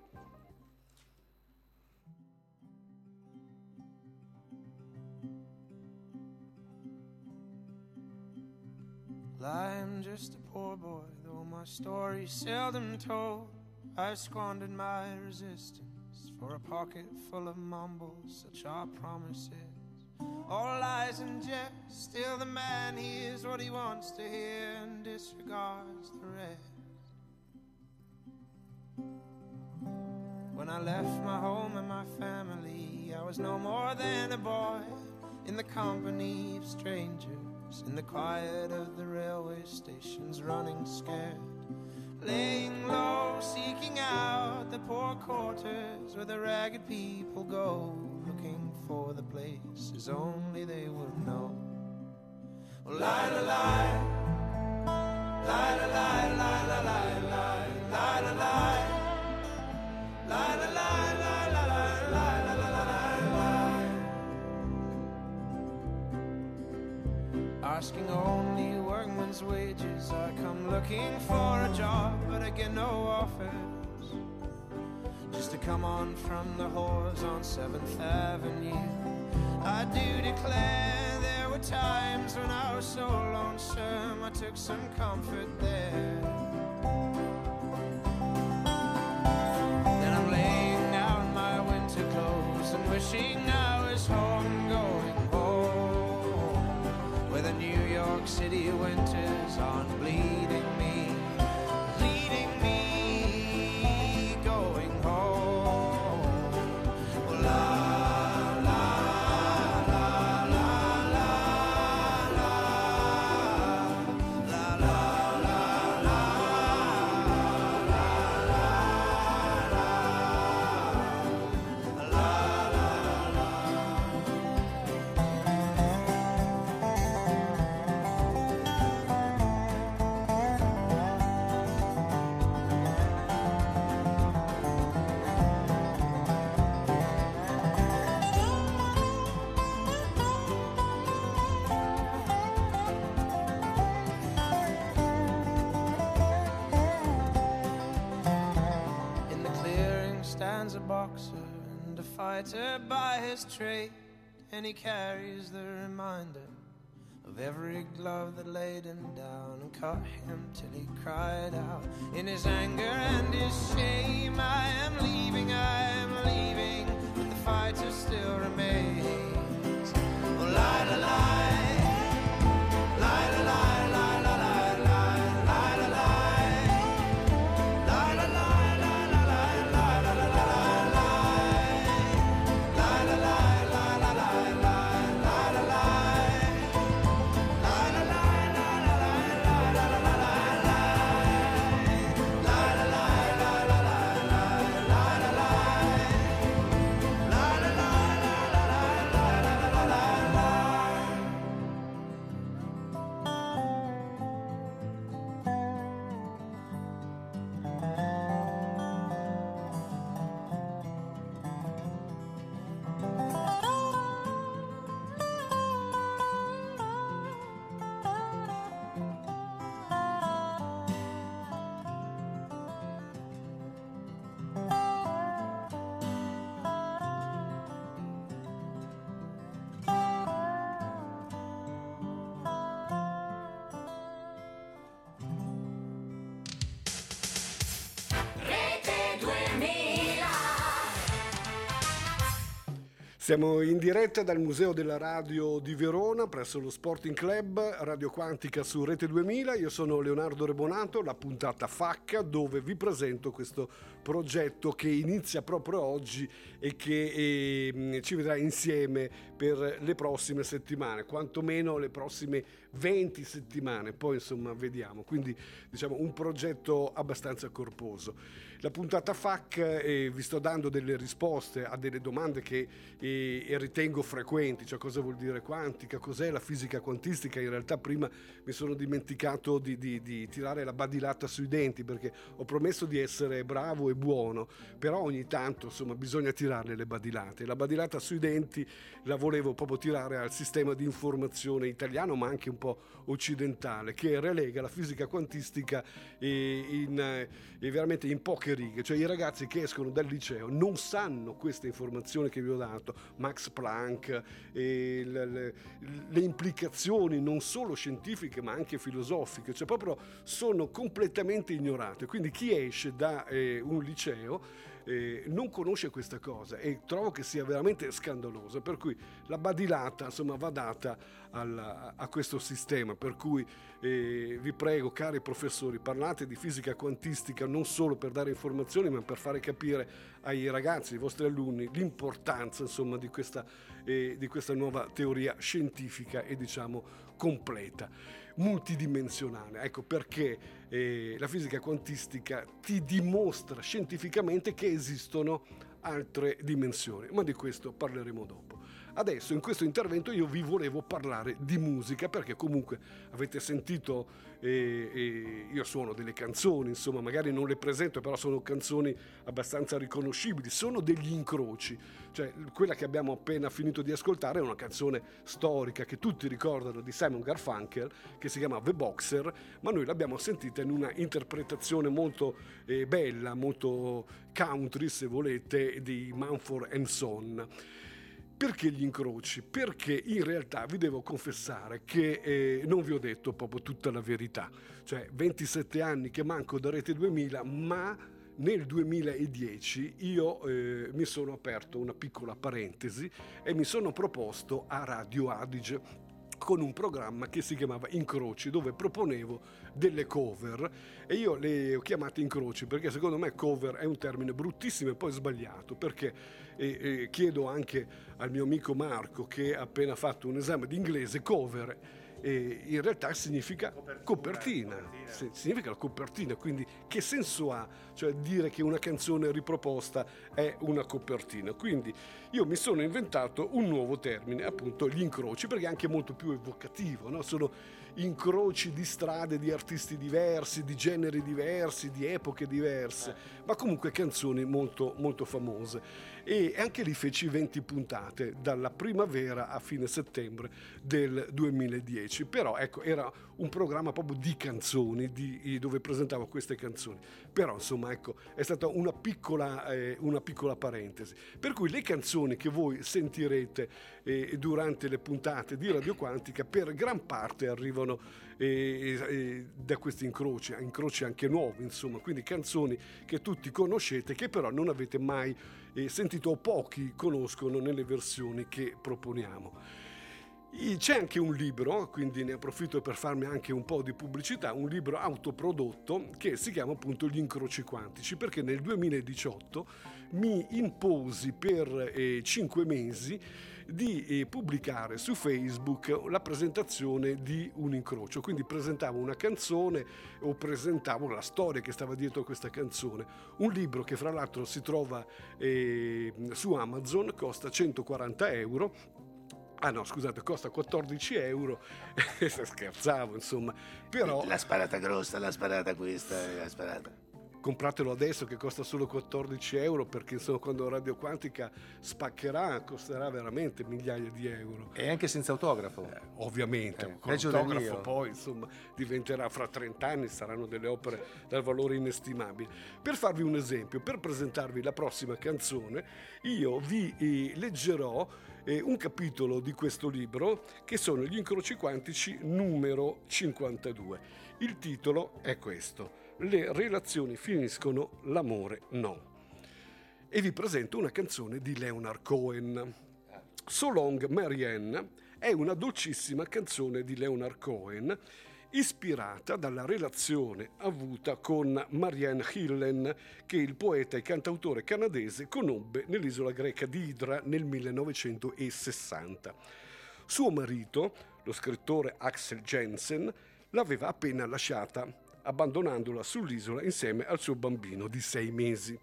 I'm just a poor boy, though my story's seldom told. I squandered my resistance for a pocket full of mumbles, such are promises. All lies and jest, still the man hears what he wants to hear and disregards the rest. When I left my home and my family, I was no more than a boy in the company of strangers, in the quiet of the railway stations, running scared, laying low, seeking out the poor quarters where the ragged people go, for the places only they would know. Well, lie, lie, lie, lie, lie, lie, lie, lie, lie, lie, lie, lie. La la la Asking only workman's wages, I come looking for a job, but I get no offers. Just to come on from the whores on Seventh Avenue. I do declare there were times when I was so lonesome, I took some comfort there. Then I'm laying down my winter clothes and wishing I was home, going home. Where the New York City winters aren't bleeding fighter by his trade, and he carries the reminder of every glove that laid him down and cut him till he cried out in his anger and his shame. I am leaving, I am leaving, but the fighter still remains. Siamo in diretta dal Museo della Radio di Verona presso lo Sporting Club Radio Quantica su Rete 2000. Io sono Leonardo Rebonato, la puntata Facca dove vi presento questo progetto che inizia proprio oggi e che eh, ci vedrà insieme per le prossime settimane, quantomeno le prossime 20 settimane, poi insomma vediamo. Quindi diciamo un progetto abbastanza corposo. La puntata FAC eh, vi sto dando delle risposte a delle domande che eh, ritengo frequenti, cioè cosa vuol dire quantica, cos'è la fisica quantistica. In realtà prima mi sono dimenticato di, di- di tirare la badilata sui denti perché ho promesso di essere bravo e buono, però ogni tanto insomma bisogna tirarle le badilate. La badilata sui denti la volevo proprio tirare al sistema di informazione italiano ma anche un po' occidentale che relega la fisica quantistica eh, in, eh, veramente in poche righe, cioè i ragazzi che escono dal liceo non sanno queste informazioni che vi ho dato, Max Planck, le, le- le implicazioni non solo scientifiche ma anche filosofiche, cioè proprio sono completamente ignorate. Quindi chi esce da eh, un liceo eh, non conosce questa cosa e trovo che sia veramente scandalosa, per cui la badilata insomma va data al- a questo sistema, per cui eh, vi prego cari professori parlate di fisica quantistica non solo per dare informazioni ma per fare capire ai ragazzi, ai vostri alunni l'importanza insomma di questa, eh, di questa nuova teoria scientifica e diciamo completa multidimensionale. Ecco perché eh, la fisica quantistica ti dimostra scientificamente che esistono altre dimensioni, ma di questo parleremo dopo. Adesso in questo intervento io vi volevo parlare di musica perché comunque avete sentito eh, eh, io suono delle canzoni, insomma magari non le presento però sono canzoni abbastanza riconoscibili, sono degli incroci, cioè quella che abbiamo appena finito di ascoltare è una canzone storica che tutti ricordano di Simon Garfunkel che si chiama The Boxer, ma noi l'abbiamo sentita in una interpretazione molto eh, bella, molto country se volete, di Manford Son. Perché gli incroci? Perché in realtà vi devo confessare che eh, non vi ho detto proprio tutta la verità. Cioè 27 anni che manco da Rete 2000, ma nel 2010 io eh, mi sono aperto una piccola parentesi e mi sono proposto a Radio Adige con un programma che si chiamava Incroci, dove proponevo delle cover. E io le ho chiamate incroci perché secondo me cover è un termine bruttissimo e poi sbagliato, perché eh, eh, chiedo anche al mio amico Marco che ha appena fatto un esame di inglese, cover eh, in realtà significa copertina, Sì, significa la copertina, quindi che senso ha? Cioè dire che una canzone riproposta è una copertina. Quindi io mi sono inventato un nuovo termine, appunto gli incroci, perché è anche molto più evocativo, no? sono incroci di strade di artisti diversi, di generi diversi, di epoche diverse, ma comunque canzoni molto, molto famose. E anche lì feci 20 puntate, dalla primavera a fine settembre del 2010. Però ecco, era un programma proprio di canzoni, di- dove presentavo queste canzoni. Però insomma, ecco, è stata una piccola, eh, una piccola parentesi. Per cui le canzoni che voi sentirete eh, durante le puntate di Radio Quantica per gran parte arrivano eh, eh, da questi incroci, incroci anche nuovi, insomma, quindi canzoni che tutti conoscete, che però non avete mai eh, sentito o pochi conoscono nelle versioni che proponiamo. C'è anche un libro, quindi ne approfitto per farmi anche un po' di pubblicità, un libro autoprodotto che si chiama appunto Gli incroci quantici, perché nel 2018 mi imposi per eh, cinque mesi di eh, pubblicare su Facebook la presentazione di un incrocio, quindi presentavo una canzone o presentavo la storia che stava dietro a questa canzone. Un libro che fra l'altro si trova eh, su Amazon, costa 140 euro. Ah no, scusate, costa 14 euro. Scherzavo, insomma. Però La sparata grossa, la sparata questa, la sparata. Compratelo adesso che costa solo 14 euro perché insomma quando Radio Quantica spaccherà costerà veramente migliaia di euro. E anche senza autografo. Ovviamente, Eh, con l'autografo poi insomma diventerà fra 30 anni, saranno delle opere dal valore inestimabile. Per farvi un esempio, per presentarvi la prossima canzone, io vi eh, leggerò eh, un capitolo di questo libro che sono gli incroci quantici numero 52. Il titolo è questo, Le relazioni finiscono, l'amore no. E vi presento una canzone di Leonard Cohen. So Long Marianne è una dolcissima canzone di Leonard Cohen ispirata dalla relazione avuta con Marianne Hillen che il poeta e cantautore canadese conobbe nell'isola greca di Idra nel 1960. Suo marito, lo scrittore Axel Jensen, l'aveva appena lasciata, abbandonandola sull'isola insieme al suo bambino di sei mesi.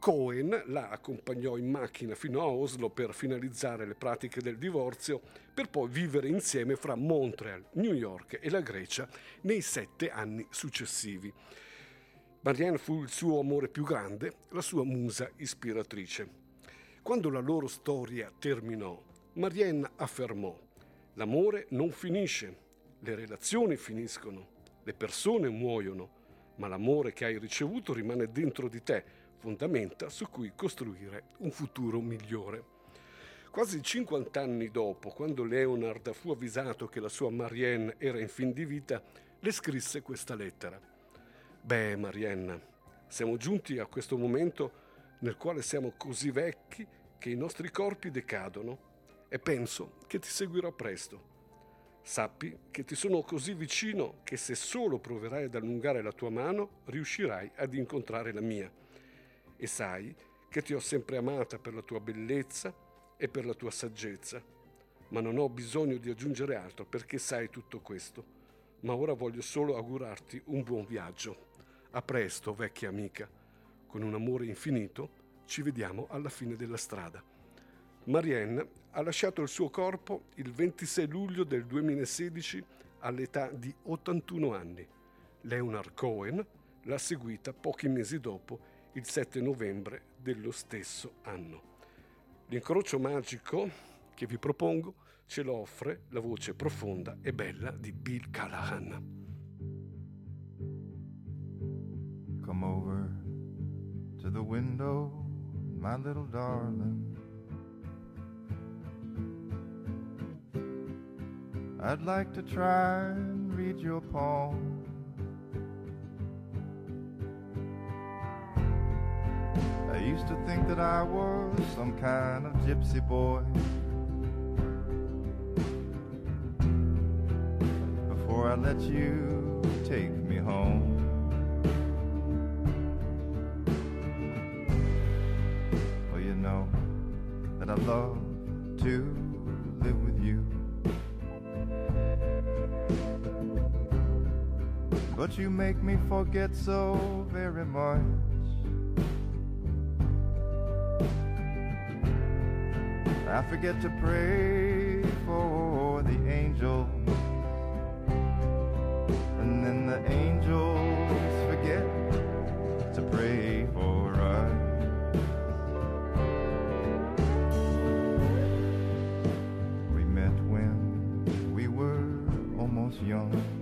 Cohen la accompagnò in macchina fino a Oslo per finalizzare le pratiche del divorzio, per poi vivere insieme fra Montreal, New York e la Grecia nei sette anni successivi. Marianne fu il suo amore più grande, la sua musa ispiratrice. Quando la loro storia terminò, Marianne affermò: L'amore non finisce, le relazioni finiscono, le persone muoiono, ma l'amore che hai ricevuto rimane dentro di te, fondamenta su cui costruire un futuro migliore. Quasi 50 anni dopo, quando Leonard fu avvisato che la sua Marianne era in fin di vita, le scrisse questa lettera. Beh, Marianne, siamo giunti a questo momento nel quale siamo così vecchi che i nostri corpi decadono e penso che ti seguirò presto. Sappi che ti sono così vicino che se solo proverai ad allungare la tua mano riuscirai ad incontrare la mia. E sai che ti ho sempre amata per la tua bellezza e per la tua saggezza, ma non ho bisogno di aggiungere altro perché sai tutto questo. Ma ora voglio solo augurarti un buon viaggio. A presto, vecchia amica. Con un amore infinito ci vediamo alla fine della strada. Marianne ha lasciato il suo corpo il 26 luglio del 2016 all'età di 81 anni. Leonard Cohen l'ha seguita pochi mesi dopo, il 7 novembre dello stesso anno. L'incrocio magico che vi propongo ce lo offre la voce profonda e bella di Bill Callahan. Come over to the window, my little darling. I'd like to try and read your poem. I used to think that I was some kind of gypsy boy. Before I let you take me home. Well, you know that I love to But you make me forget so very much. I forget to pray for the angels. And then the angels forget to pray for us. We met when we were almost young.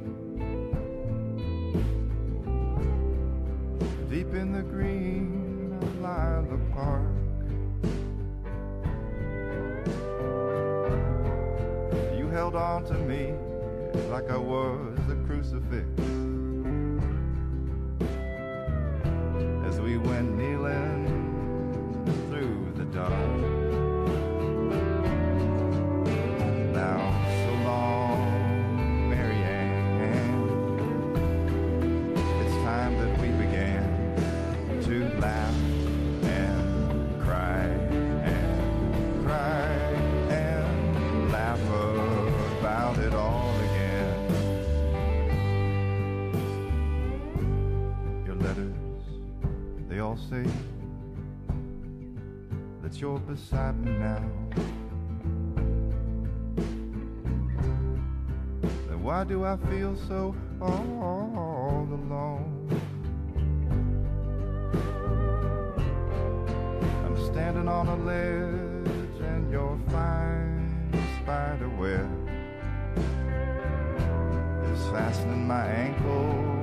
Me like I was a crucifix. As we went kneeling through the dark. Say that you're beside me now. Then why do I feel so all alone? I'm standing on a ledge and your fine spider web is fastening my ankle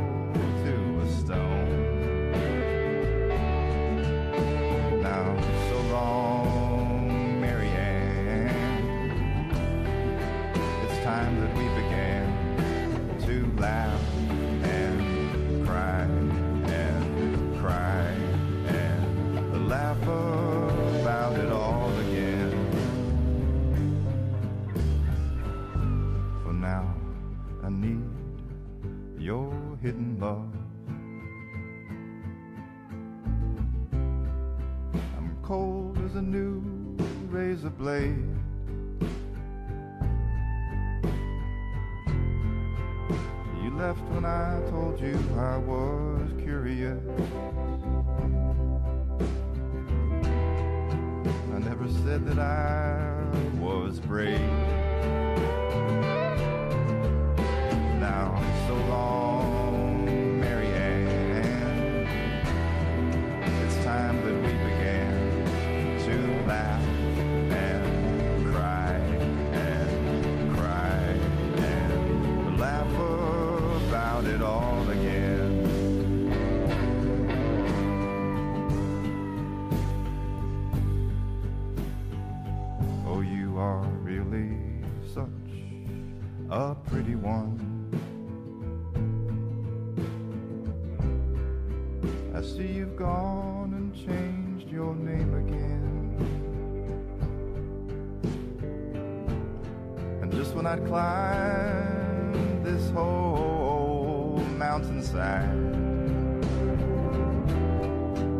just when I'd climbed this whole mountainside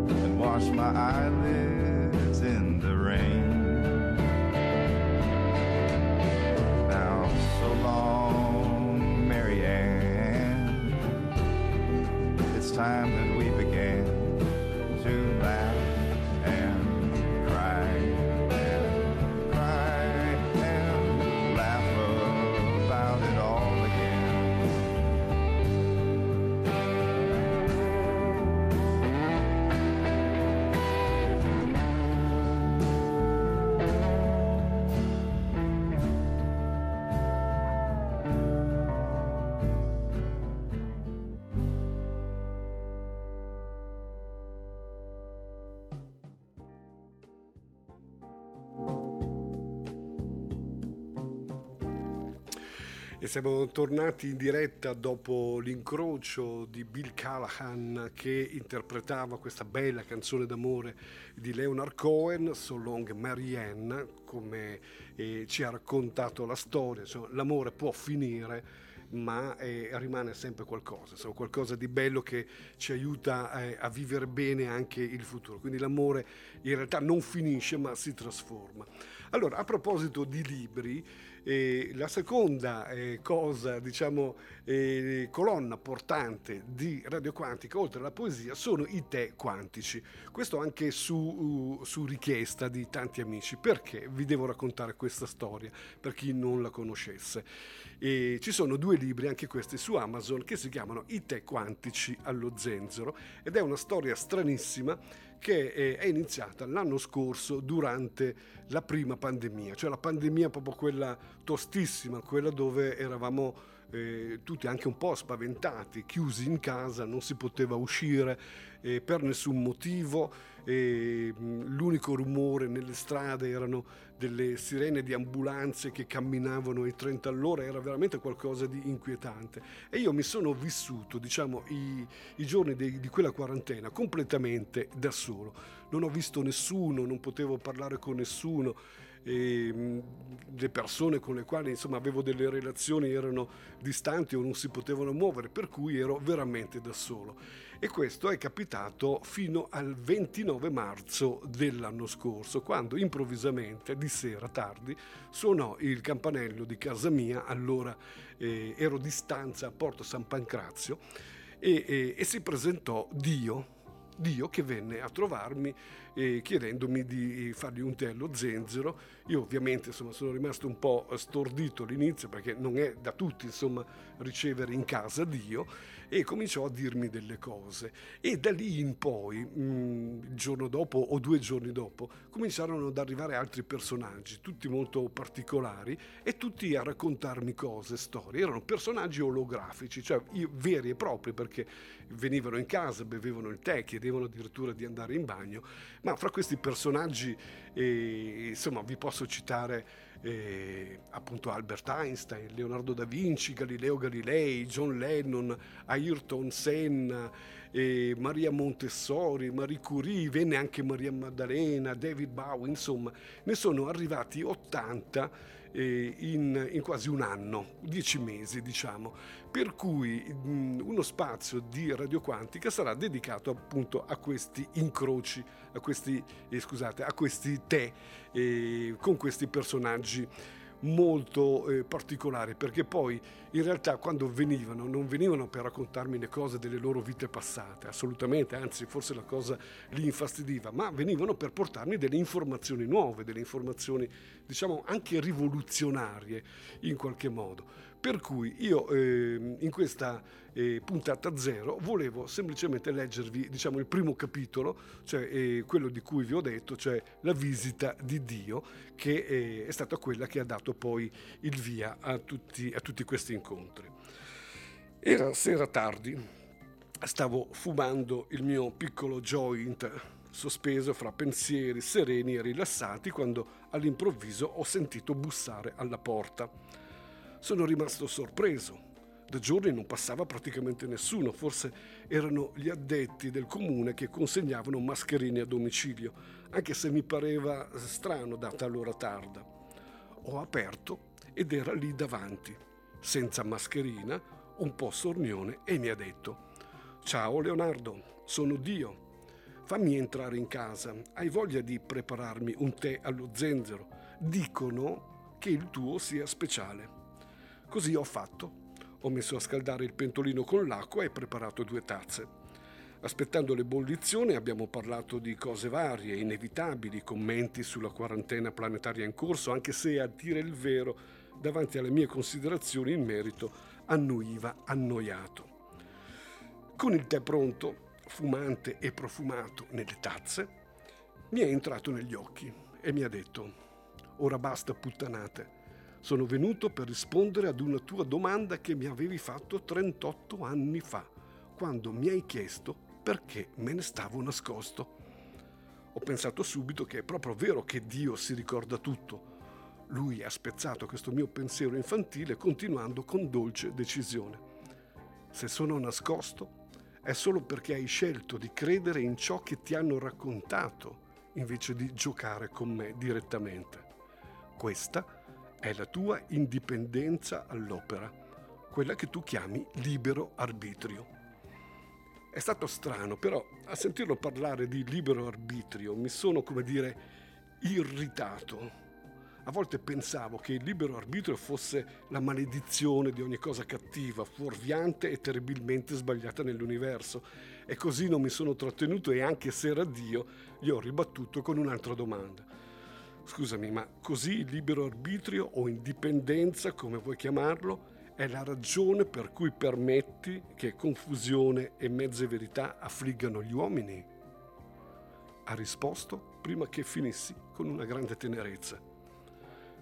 and wash my eyelids in the rain. Now, so long, Mary Ann. It's time siamo tornati in diretta dopo l'incrocio di Bill Callahan che interpretava questa bella canzone d'amore di Leonard Cohen, So Long Marianne, come eh, ci ha raccontato la storia. Insomma, l'amore può finire, ma eh, rimane sempre qualcosa, insomma, qualcosa di bello che ci aiuta eh, a vivere bene anche il futuro. Quindi l'amore in realtà non finisce, ma si trasforma. Allora, a proposito di libri, eh, la seconda eh, cosa, diciamo, eh, colonna portante di Radio Quantica, oltre alla poesia, sono i tè quantici. Questo anche su, uh, su richiesta di tanti amici. Perché vi devo raccontare questa storia, per chi non la conoscesse? Ci sono due libri, anche questi su Amazon, che si chiamano I tè quantici allo zenzero ed è una storia stranissima che eh, è iniziata l'anno scorso durante la prima pandemia, cioè la pandemia proprio quella tostissima, quella dove eravamo eh, tutti anche un po' spaventati, chiusi in casa, non si poteva uscire eh, per nessun motivo, eh, l'unico rumore nelle strade erano delle sirene di ambulanze che camminavano ai 30 all'ora, era veramente qualcosa di inquietante. E io mi sono vissuto, diciamo, i, i giorni di, di quella quarantena completamente da solo. Non ho visto nessuno, non potevo parlare con nessuno e le persone con le quali insomma avevo delle relazioni erano distanti o non si potevano muovere, per cui ero veramente da solo. E questo è capitato fino al 29 marzo dell'anno scorso, quando improvvisamente di sera tardi suonò il campanello di casa mia, allora eh, ero di stanza a Porto San Pancrazio, e, e, e si presentò Dio, Dio che venne a trovarmi eh, chiedendomi di fargli un tè allo zenzero. Io ovviamente insomma, sono rimasto un po' stordito all'inizio perché non è da tutti insomma, ricevere in casa Dio e cominciò a dirmi delle cose. E da lì in poi, mh, il giorno dopo o due giorni dopo, cominciarono ad arrivare altri personaggi, tutti molto particolari e tutti a raccontarmi cose, storie. Erano personaggi olografici, cioè io, veri e propri perché venivano in casa, bevevano il tè, chiedevano addirittura di andare in bagno ma fra questi personaggi, eh, insomma, vi posso citare eh, appunto Albert Einstein, Leonardo da Vinci, Galileo Galilei, John Lennon, Ayrton Senna, eh, Maria Montessori, Marie Curie, venne anche Maria Maddalena, David Bowie, insomma, ne sono arrivati 80 eh, in, in, quasi un anno, dieci mesi diciamo, per cui mh, uno spazio di radioquantica sarà dedicato appunto a questi incroci, a questi, eh, scusate, a questi tè eh, con questi personaggi molto eh, particolari perché poi in realtà quando venivano non venivano per raccontarmi le cose delle loro vite passate assolutamente anzi forse la cosa li infastidiva ma venivano per portarmi delle informazioni nuove delle informazioni diciamo anche rivoluzionarie in qualche modo per cui io eh, in questa eh, puntata zero volevo semplicemente leggervi diciamo, il primo capitolo, cioè eh, quello di cui vi ho detto, cioè la visita di Dio, che eh, è stata quella che ha dato poi il via a tutti, a tutti questi incontri. Era sera tardi, stavo fumando il mio piccolo joint sospeso fra pensieri sereni e rilassati quando all'improvviso ho sentito bussare alla porta. Sono rimasto sorpreso. Da giorni non passava praticamente nessuno, forse erano gli addetti del comune che consegnavano mascherine a domicilio, anche se mi pareva strano data l'ora tarda. Ho aperto ed era lì davanti, senza mascherina, un po' sornione, e mi ha detto: Ciao Leonardo, sono Dio. Fammi entrare in casa. Hai voglia di prepararmi un tè allo zenzero? Dicono che il tuo sia speciale. Così ho fatto. Ho messo a scaldare il pentolino con l'acqua e preparato due tazze. Aspettando l'ebollizione abbiamo parlato di cose varie, inevitabili, commenti sulla quarantena planetaria in corso, anche se a dire il vero, davanti alle mie considerazioni in merito, annuiva annoiato. Con il tè pronto, fumante e profumato nelle tazze, mi è entrato negli occhi e mi ha detto, ora basta puttanate, sono venuto per rispondere ad una tua domanda che mi avevi fatto 38 anni fa, quando mi hai chiesto perché me ne stavo nascosto. Ho pensato subito che è proprio vero che Dio si ricorda tutto. Lui ha spezzato questo mio pensiero infantile continuando con dolce decisione. Se sono nascosto è solo perché hai scelto di credere in ciò che ti hanno raccontato invece di giocare con me direttamente. Questa è la tua indipendenza all'opera, quella che tu chiami libero arbitrio. È stato strano, però a sentirlo parlare di libero arbitrio mi sono, come dire, irritato. A volte pensavo che il libero arbitrio fosse la maledizione di ogni cosa cattiva, fuorviante e terribilmente sbagliata nell'universo. E così non mi sono trattenuto e anche se era Dio, gli ho ribattuto con un'altra domanda. Scusami, ma così il libero arbitrio o indipendenza, come vuoi chiamarlo, è la ragione per cui permetti che confusione e mezze verità affliggano gli uomini? Ha risposto prima che finissi con una grande tenerezza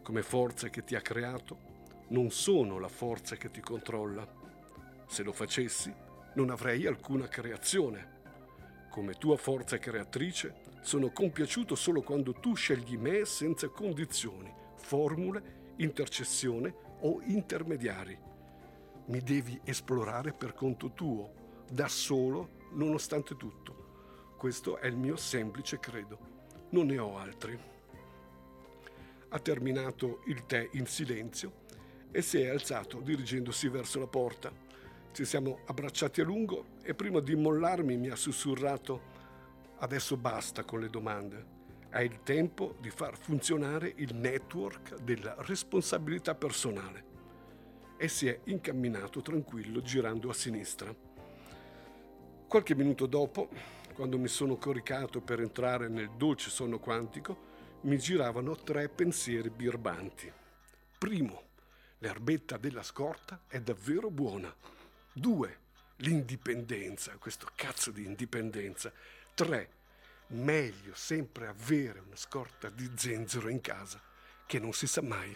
come forza che ti ha creato, non sono la forza che ti controlla. Se lo facessi, non avrei alcuna creazione. Come tua forza creatrice, sono compiaciuto solo quando tu scegli me senza condizioni, formule, intercessione o intermediari. Mi devi esplorare per conto tuo, da solo, nonostante tutto. Questo è il mio semplice credo. Non ne ho altri ha terminato il tè in silenzio e si è alzato dirigendosi verso la porta. Ci siamo abbracciati a lungo e prima di mollarmi mi ha sussurrato adesso basta con le domande. È il tempo di far funzionare il network della responsabilità personale. E si è incamminato tranquillo girando a sinistra. Qualche minuto dopo, quando mi sono coricato per entrare nel dolce sonno quantico, mi giravano tre pensieri birbanti. Primo, l'erbetta della scorta è davvero buona. Due, l'indipendenza, questo cazzo di indipendenza. Tre, meglio sempre avere una scorta di zenzero in casa, che non si sa mai.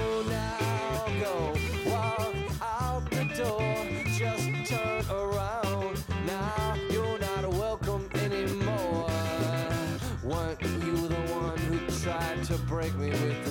break me with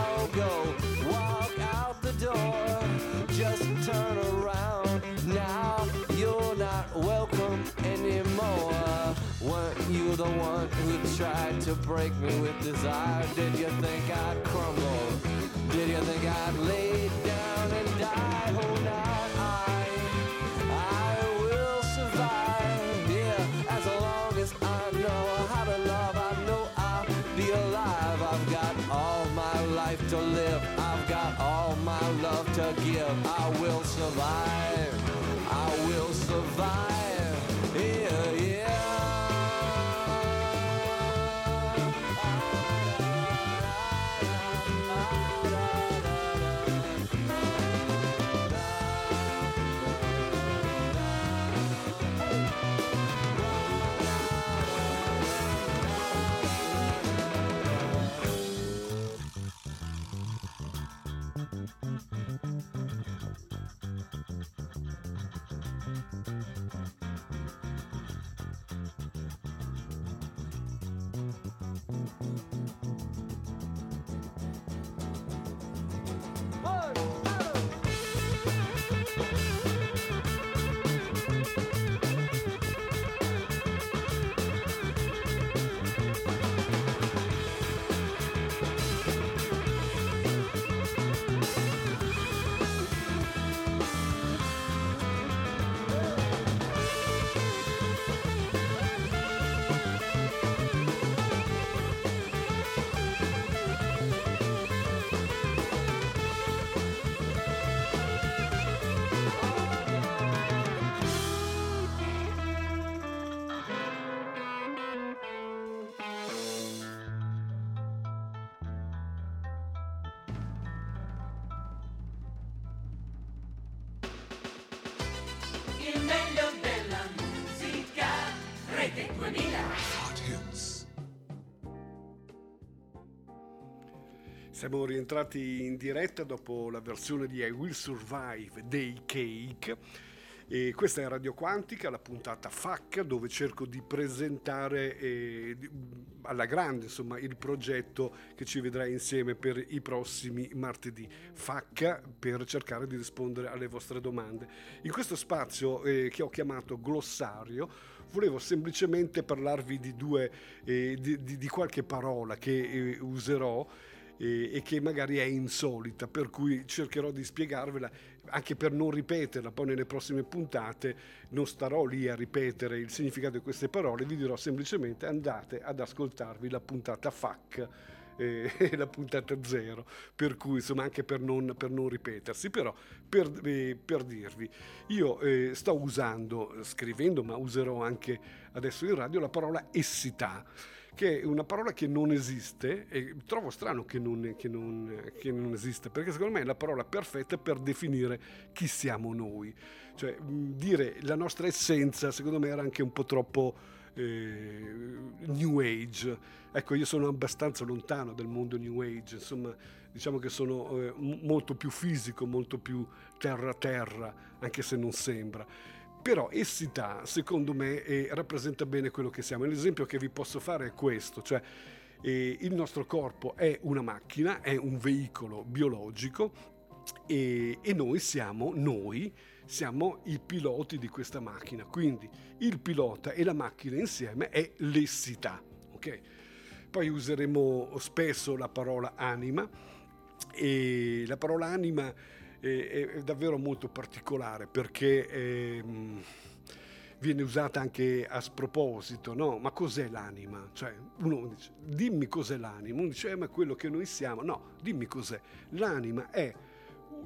tried to break me with desire? Did you think I'd crumble? Did you think I'd lay down Siamo rientrati in diretta dopo la versione di I Will Survive dei Cake. E questa è Radio Quantica, la puntata FAC, dove cerco di presentare eh, alla grande insomma, il progetto che ci vedrà insieme per i prossimi martedì. FAC per cercare di rispondere alle vostre domande. In questo spazio eh, che ho chiamato glossario, volevo semplicemente parlarvi di due, eh, di, di- di qualche parola che eh, userò e, e che magari è insolita, per cui cercherò di spiegarvela anche per non ripeterla poi nelle prossime puntate, non starò lì a ripetere il significato di queste parole, vi dirò semplicemente andate ad ascoltarvi la puntata FAC eh, la puntata zero, per cui insomma anche per non, per non ripetersi, però per, eh, per dirvi, io eh, sto usando, scrivendo, ma userò anche adesso in radio la parola essità che è una parola che non esiste e trovo strano che non, che non- che non esista perché secondo me è la parola perfetta per definire chi siamo noi. Cioè dire la nostra essenza secondo me era anche un po' troppo eh, new age. Ecco io sono abbastanza lontano dal mondo new age insomma diciamo che sono eh, molto più fisico molto più terra terra anche se non sembra però essità, secondo me, eh, rappresenta bene quello che siamo. L'esempio che vi posso fare è questo, cioè eh, il nostro corpo è una macchina, è un veicolo biologico e, e noi siamo, noi siamo i piloti di questa macchina. Quindi il pilota e la macchina insieme è l'essità. ok? Poi useremo spesso la parola anima e la parola anima è, è davvero molto particolare perché ehm, viene usata anche a sproposito, no? Ma cos'è l'anima? Cioè, uno dice, dimmi cos'è l'anima, uno dice, eh, ma è quello che noi siamo. No, dimmi cos'è. L'anima è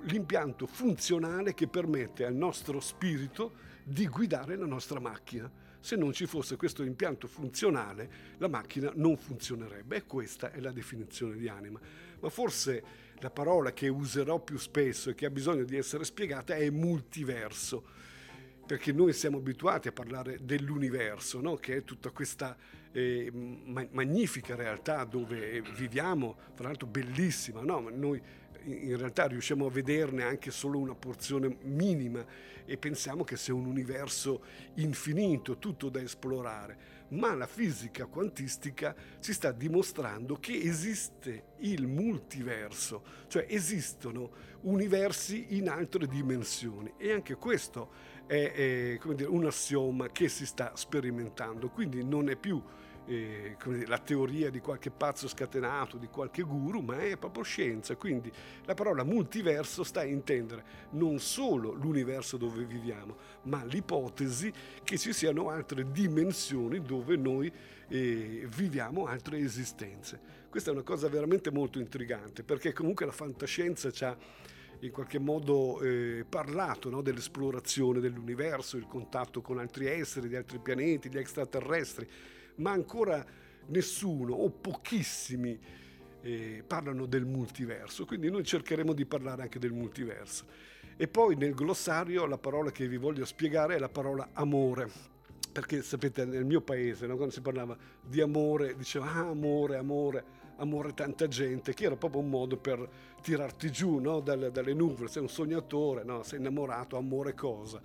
l'impianto funzionale che permette al nostro spirito di guidare la nostra macchina. Se non ci fosse questo impianto funzionale, la macchina non funzionerebbe e questa è la definizione di anima. Ma forse la parola che userò più spesso e che ha bisogno di essere spiegata è multiverso perché noi siamo abituati a parlare dell'universo, no? che è tutta questa eh, ma- magnifica realtà dove viviamo, tra l'altro bellissima, no? Noi in realtà riusciamo a vederne anche solo una porzione minima e pensiamo che sia un universo infinito, tutto da esplorare. Ma la fisica quantistica ci sta dimostrando che esiste il multiverso, cioè esistono universi in altre dimensioni. E anche questo è, è, dire, un assioma che si sta sperimentando, quindi non è più eh, la teoria di qualche pazzo scatenato, di qualche guru, ma è proprio scienza. Quindi la parola multiverso sta a intendere non solo l'universo dove viviamo, ma l'ipotesi che ci siano altre dimensioni dove noi eh, viviamo altre esistenze. Questa è una cosa veramente molto intrigante, perché comunque la fantascienza ha in qualche modo eh, parlato no, dell'esplorazione dell'universo, il contatto con altri esseri, di altri pianeti, gli extraterrestri, ma ancora nessuno o pochissimi eh, parlano del multiverso, quindi noi cercheremo di parlare anche del multiverso. E poi nel glossario la parola che vi voglio spiegare è la parola amore, perché sapete nel mio paese no, quando si parlava di amore diceva ah, amore, amore, amore tanta gente, che era proprio un modo per tirarti giù no, dalle, dalle nuvole, sei un sognatore, no, sei innamorato, amore cosa.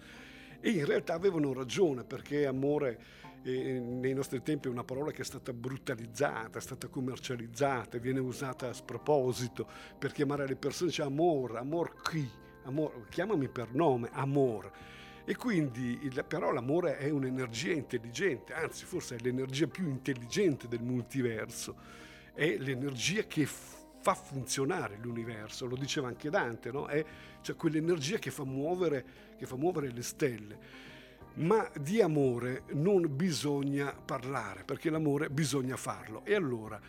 E in realtà avevano ragione perché amore eh, nei nostri tempi è una parola che è stata brutalizzata, è stata commercializzata, viene usata a sproposito per chiamare le persone, dice amor, amor chi, amor, chiamami per nome, amor. E quindi la parola amore è un'energia intelligente, anzi forse è l'energia più intelligente del multiverso, è l'energia che fa funzionare l'universo, lo diceva anche Dante, no? è cioè quell'energia che fa, muovere, che fa muovere le stelle. Ma di amore non bisogna parlare, perché l'amore bisogna farlo. E allora,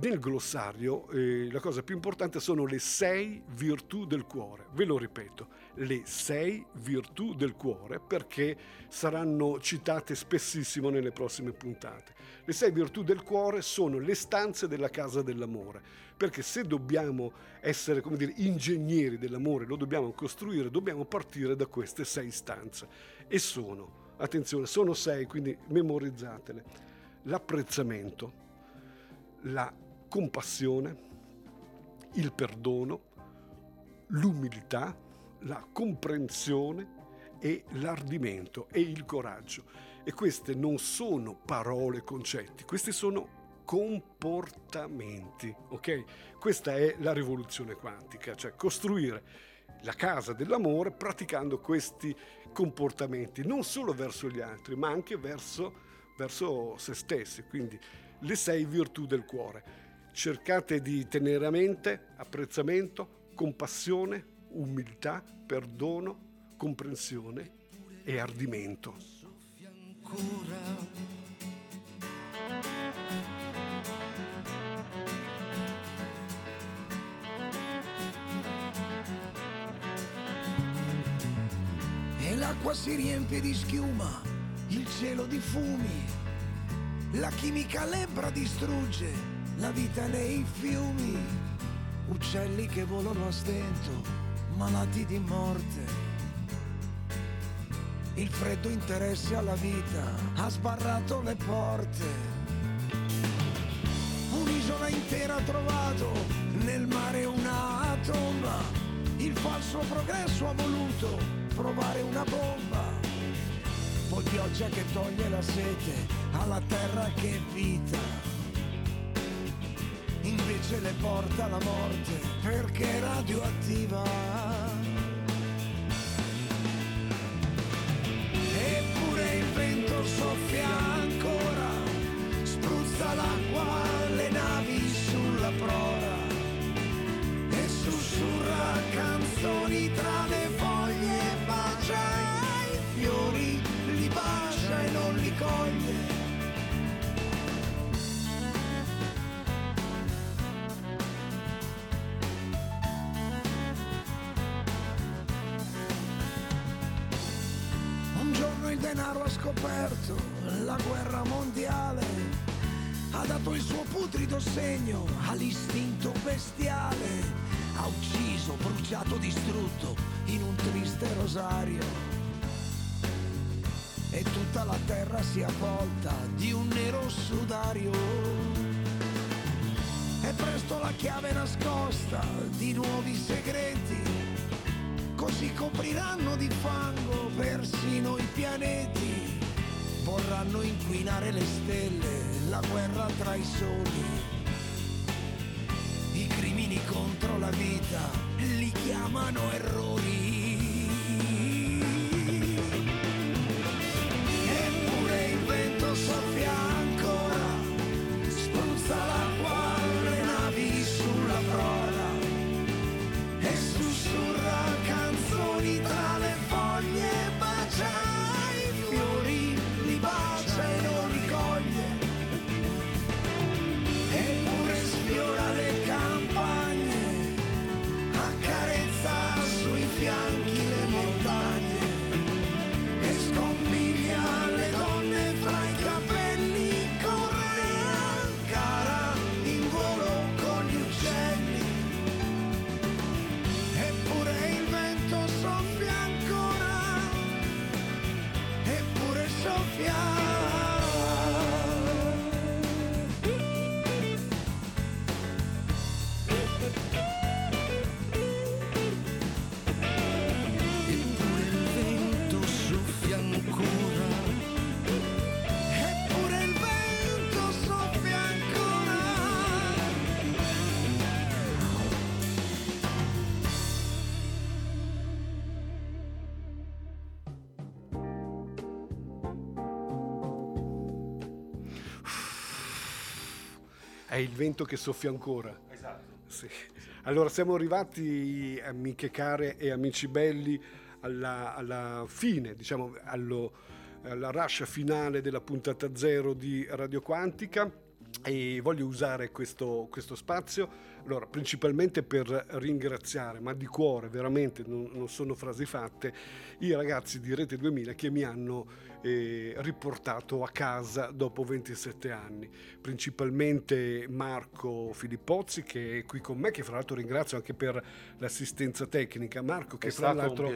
nel glossario, eh, la cosa più importante sono le sei virtù del cuore. Ve lo ripeto, le sei virtù del cuore, perché saranno citate spessissimo nelle prossime puntate. Le sei virtù del cuore sono le stanze della casa dell'amore, perché se dobbiamo essere, come dire, ingegneri dell'amore, lo dobbiamo costruire, dobbiamo partire da queste sei stanze e sono, attenzione, sono sei, quindi memorizzatele, l'apprezzamento, la compassione, il perdono, l'umiltà, la comprensione e l'ardimento e il coraggio. E queste non sono parole, concetti, questi sono comportamenti, ok? Questa è la rivoluzione quantica, cioè costruire la casa dell'amore praticando questi comportamenti, non solo verso gli altri, ma anche verso, verso se stessi. Quindi le sei virtù del cuore. Cercate di tenere a mente apprezzamento, compassione, umiltà, perdono, comprensione e ardimento. L'acqua si riempie di schiuma, il cielo di fumi, la chimica lebbra distrugge la vita nei fiumi, uccelli che volano a stento, malati di morte. Il freddo interesse alla vita ha sbarrato le porte. Un'isola intera ha trovato nel mare una tomba. Il falso progresso ha voluto provare una bomba. Poi pioggia che toglie la sete alla terra che vita. Invece le porta la morte perché è radioattiva. Putrido segno all'istinto bestiale, ha ucciso, bruciato, distrutto in un triste rosario. E tutta la terra si avvolta di un nero sudario. E presto la chiave nascosta di nuovi segreti così copriranno di fango persino i pianeti. Vorranno inquinare le stelle, la guerra tra i soli. Contro la vita li chiamano errori. È il vento che soffia ancora. Esatto. Sì. Allora siamo arrivati, amiche care e amici belli, alla, alla fine, diciamo, allo, alla rush finale della puntata zero di Radio Quantica e voglio usare questo, questo spazio allora, principalmente per ringraziare, ma di cuore, veramente, non, non sono frasi fatte, i ragazzi di Rete 2000 che mi hanno eh, riportato a casa dopo 27 anni. Principalmente Marco Filippozzi che è qui con me, che fra l'altro ringrazio anche per l'assistenza tecnica. Marco che È fra l'altro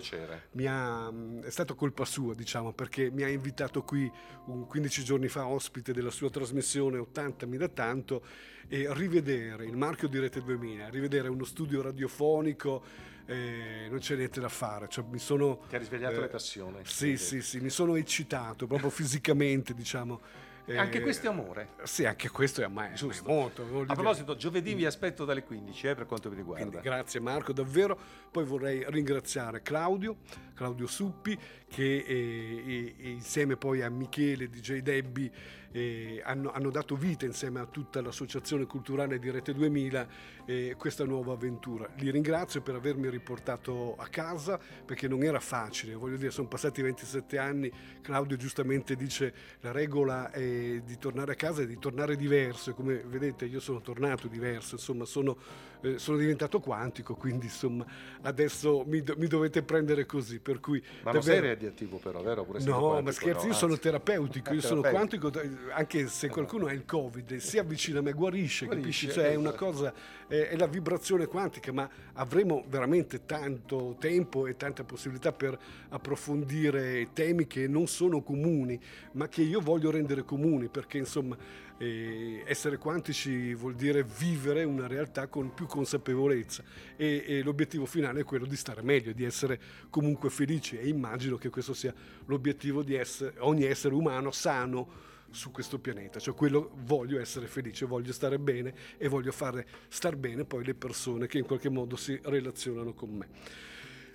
mi ha, è stato colpa sua, diciamo, perché mi ha invitato qui un 15 giorni fa ospite della sua trasmissione 80 mi da tanto e rivedere il marchio di Rete 2000, rivedere uno studio radiofonico eh, non c'è niente da fare, cioè, mi sono Ti ha risvegliato eh, le passioni. Sì, sì, sì, mi sono eccitato proprio fisicamente, diciamo. E anche questo è amore. Sì, anche questo è a me. Giusto. Molto, voglio A proposito, giovedì vi aspetto dalle 15 eh, per quanto vi riguarda. Quindi grazie Marco, davvero. Poi vorrei ringraziare Claudio, Claudio Suppi, che eh, eh, insieme poi a Michele, DJ Debbi, eh, hanno, hanno dato vita insieme a tutta l'associazione culturale di Rete 2000 eh, questa nuova avventura. Li ringrazio per avermi riportato a casa perché non era facile, voglio dire, sono passati 27 anni, Claudio giustamente dice la regola è di tornare a casa e di tornare diverso, come vedete io sono tornato diverso, insomma sono, eh, sono diventato quantico, quindi insomma adesso mi, do- mi dovete prendere così, per cui... Ma non davvero- sei radioattivo però, vero? Pure No, quantico, ma scherzi, no, io sono terapeutico, io sono terapeutico. quantico, anche se qualcuno ha il Covid, si avvicina a me, guarisce, Guarisce, capisci? Cioè è una esatto. cosa, è, la vibrazione quantica, ma avremo veramente tanto tempo e tanta possibilità per approfondire temi che non sono comuni, ma che io voglio rendere comuni, perché insomma eh, essere quantici vuol dire vivere una realtà con più consapevolezza. E, e l'obiettivo finale è quello di stare meglio, di essere comunque felici e immagino che questo sia l'obiettivo di essere, ogni essere umano sano su questo pianeta, cioè quello voglio essere felice, voglio stare bene e voglio fare star bene poi le persone che in qualche modo si relazionano con me.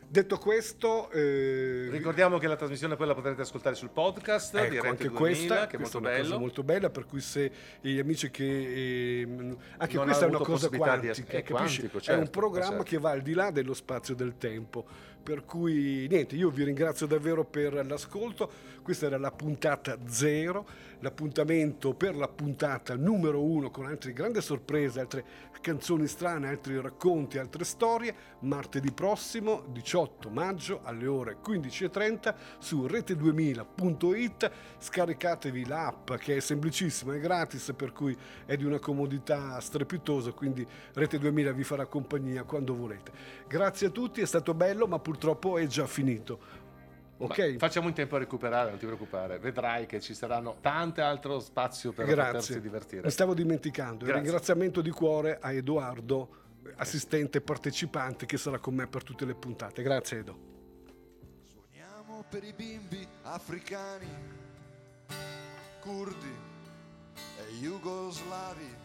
Detto questo, eh, Ricordiamo che la trasmissione poi la potrete ascoltare sul podcast di Ecco, Rete anche 2000, questa, che è molto è una molto bella, per cui se gli amici che... ehm, anche Non questa è una cosa possibilità di quantica, es- è quantico, è certo, un programma certo. che va al di là dello spazio e del tempo. Per cui niente, io vi ringrazio davvero per l'ascolto. Questa era la puntata zero, l'appuntamento per la puntata numero uno con altre grandi sorprese, altre canzoni strane, altri racconti, altre storie. Martedì prossimo, 18 maggio alle ore 15.30 su rete2000.it. Scaricatevi l'app che è semplicissima, è gratis, per cui è di una comodità strepitosa. Quindi Rete 2000 vi farà compagnia quando volete. Grazie a tutti, è stato bello, ma purtroppo è già finito. Ok? Ma facciamo in tempo a recuperare, non ti preoccupare. Vedrai che ci saranno tante altro spazio per Grazie. potersi divertire. Mi stavo dimenticando. Il Grazie. ringraziamento di cuore a Edoardo, assistente partecipante, che sarà con me per tutte le puntate. Grazie Edo. Suoniamo per i bimbi africani, curdi e jugoslavi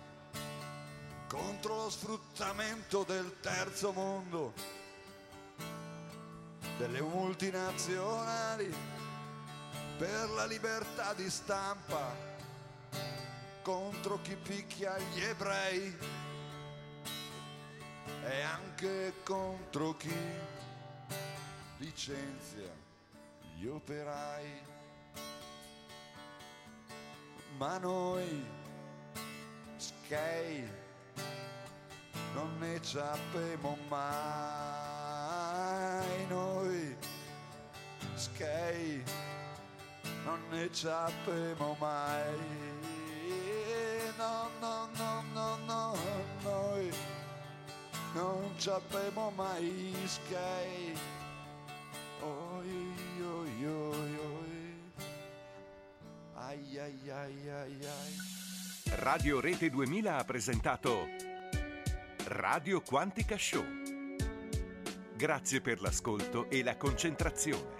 contro lo sfruttamento del terzo mondo, delle multinazionali per la libertà di stampa contro chi picchia gli ebrei e anche contro chi licenzia gli operai. Ma noi, skei, non ne sappiamo mai. Noi, skei, non ne sappiamo mai. No, no, no, no, no, noi non sappiamo mai skei. Oi, oi, oi, oi. Ai, ai, ai, ai, ai. Radio Rete 2000 ha presentato Radio Quantica Show. Grazie per l'ascolto e la concentrazione.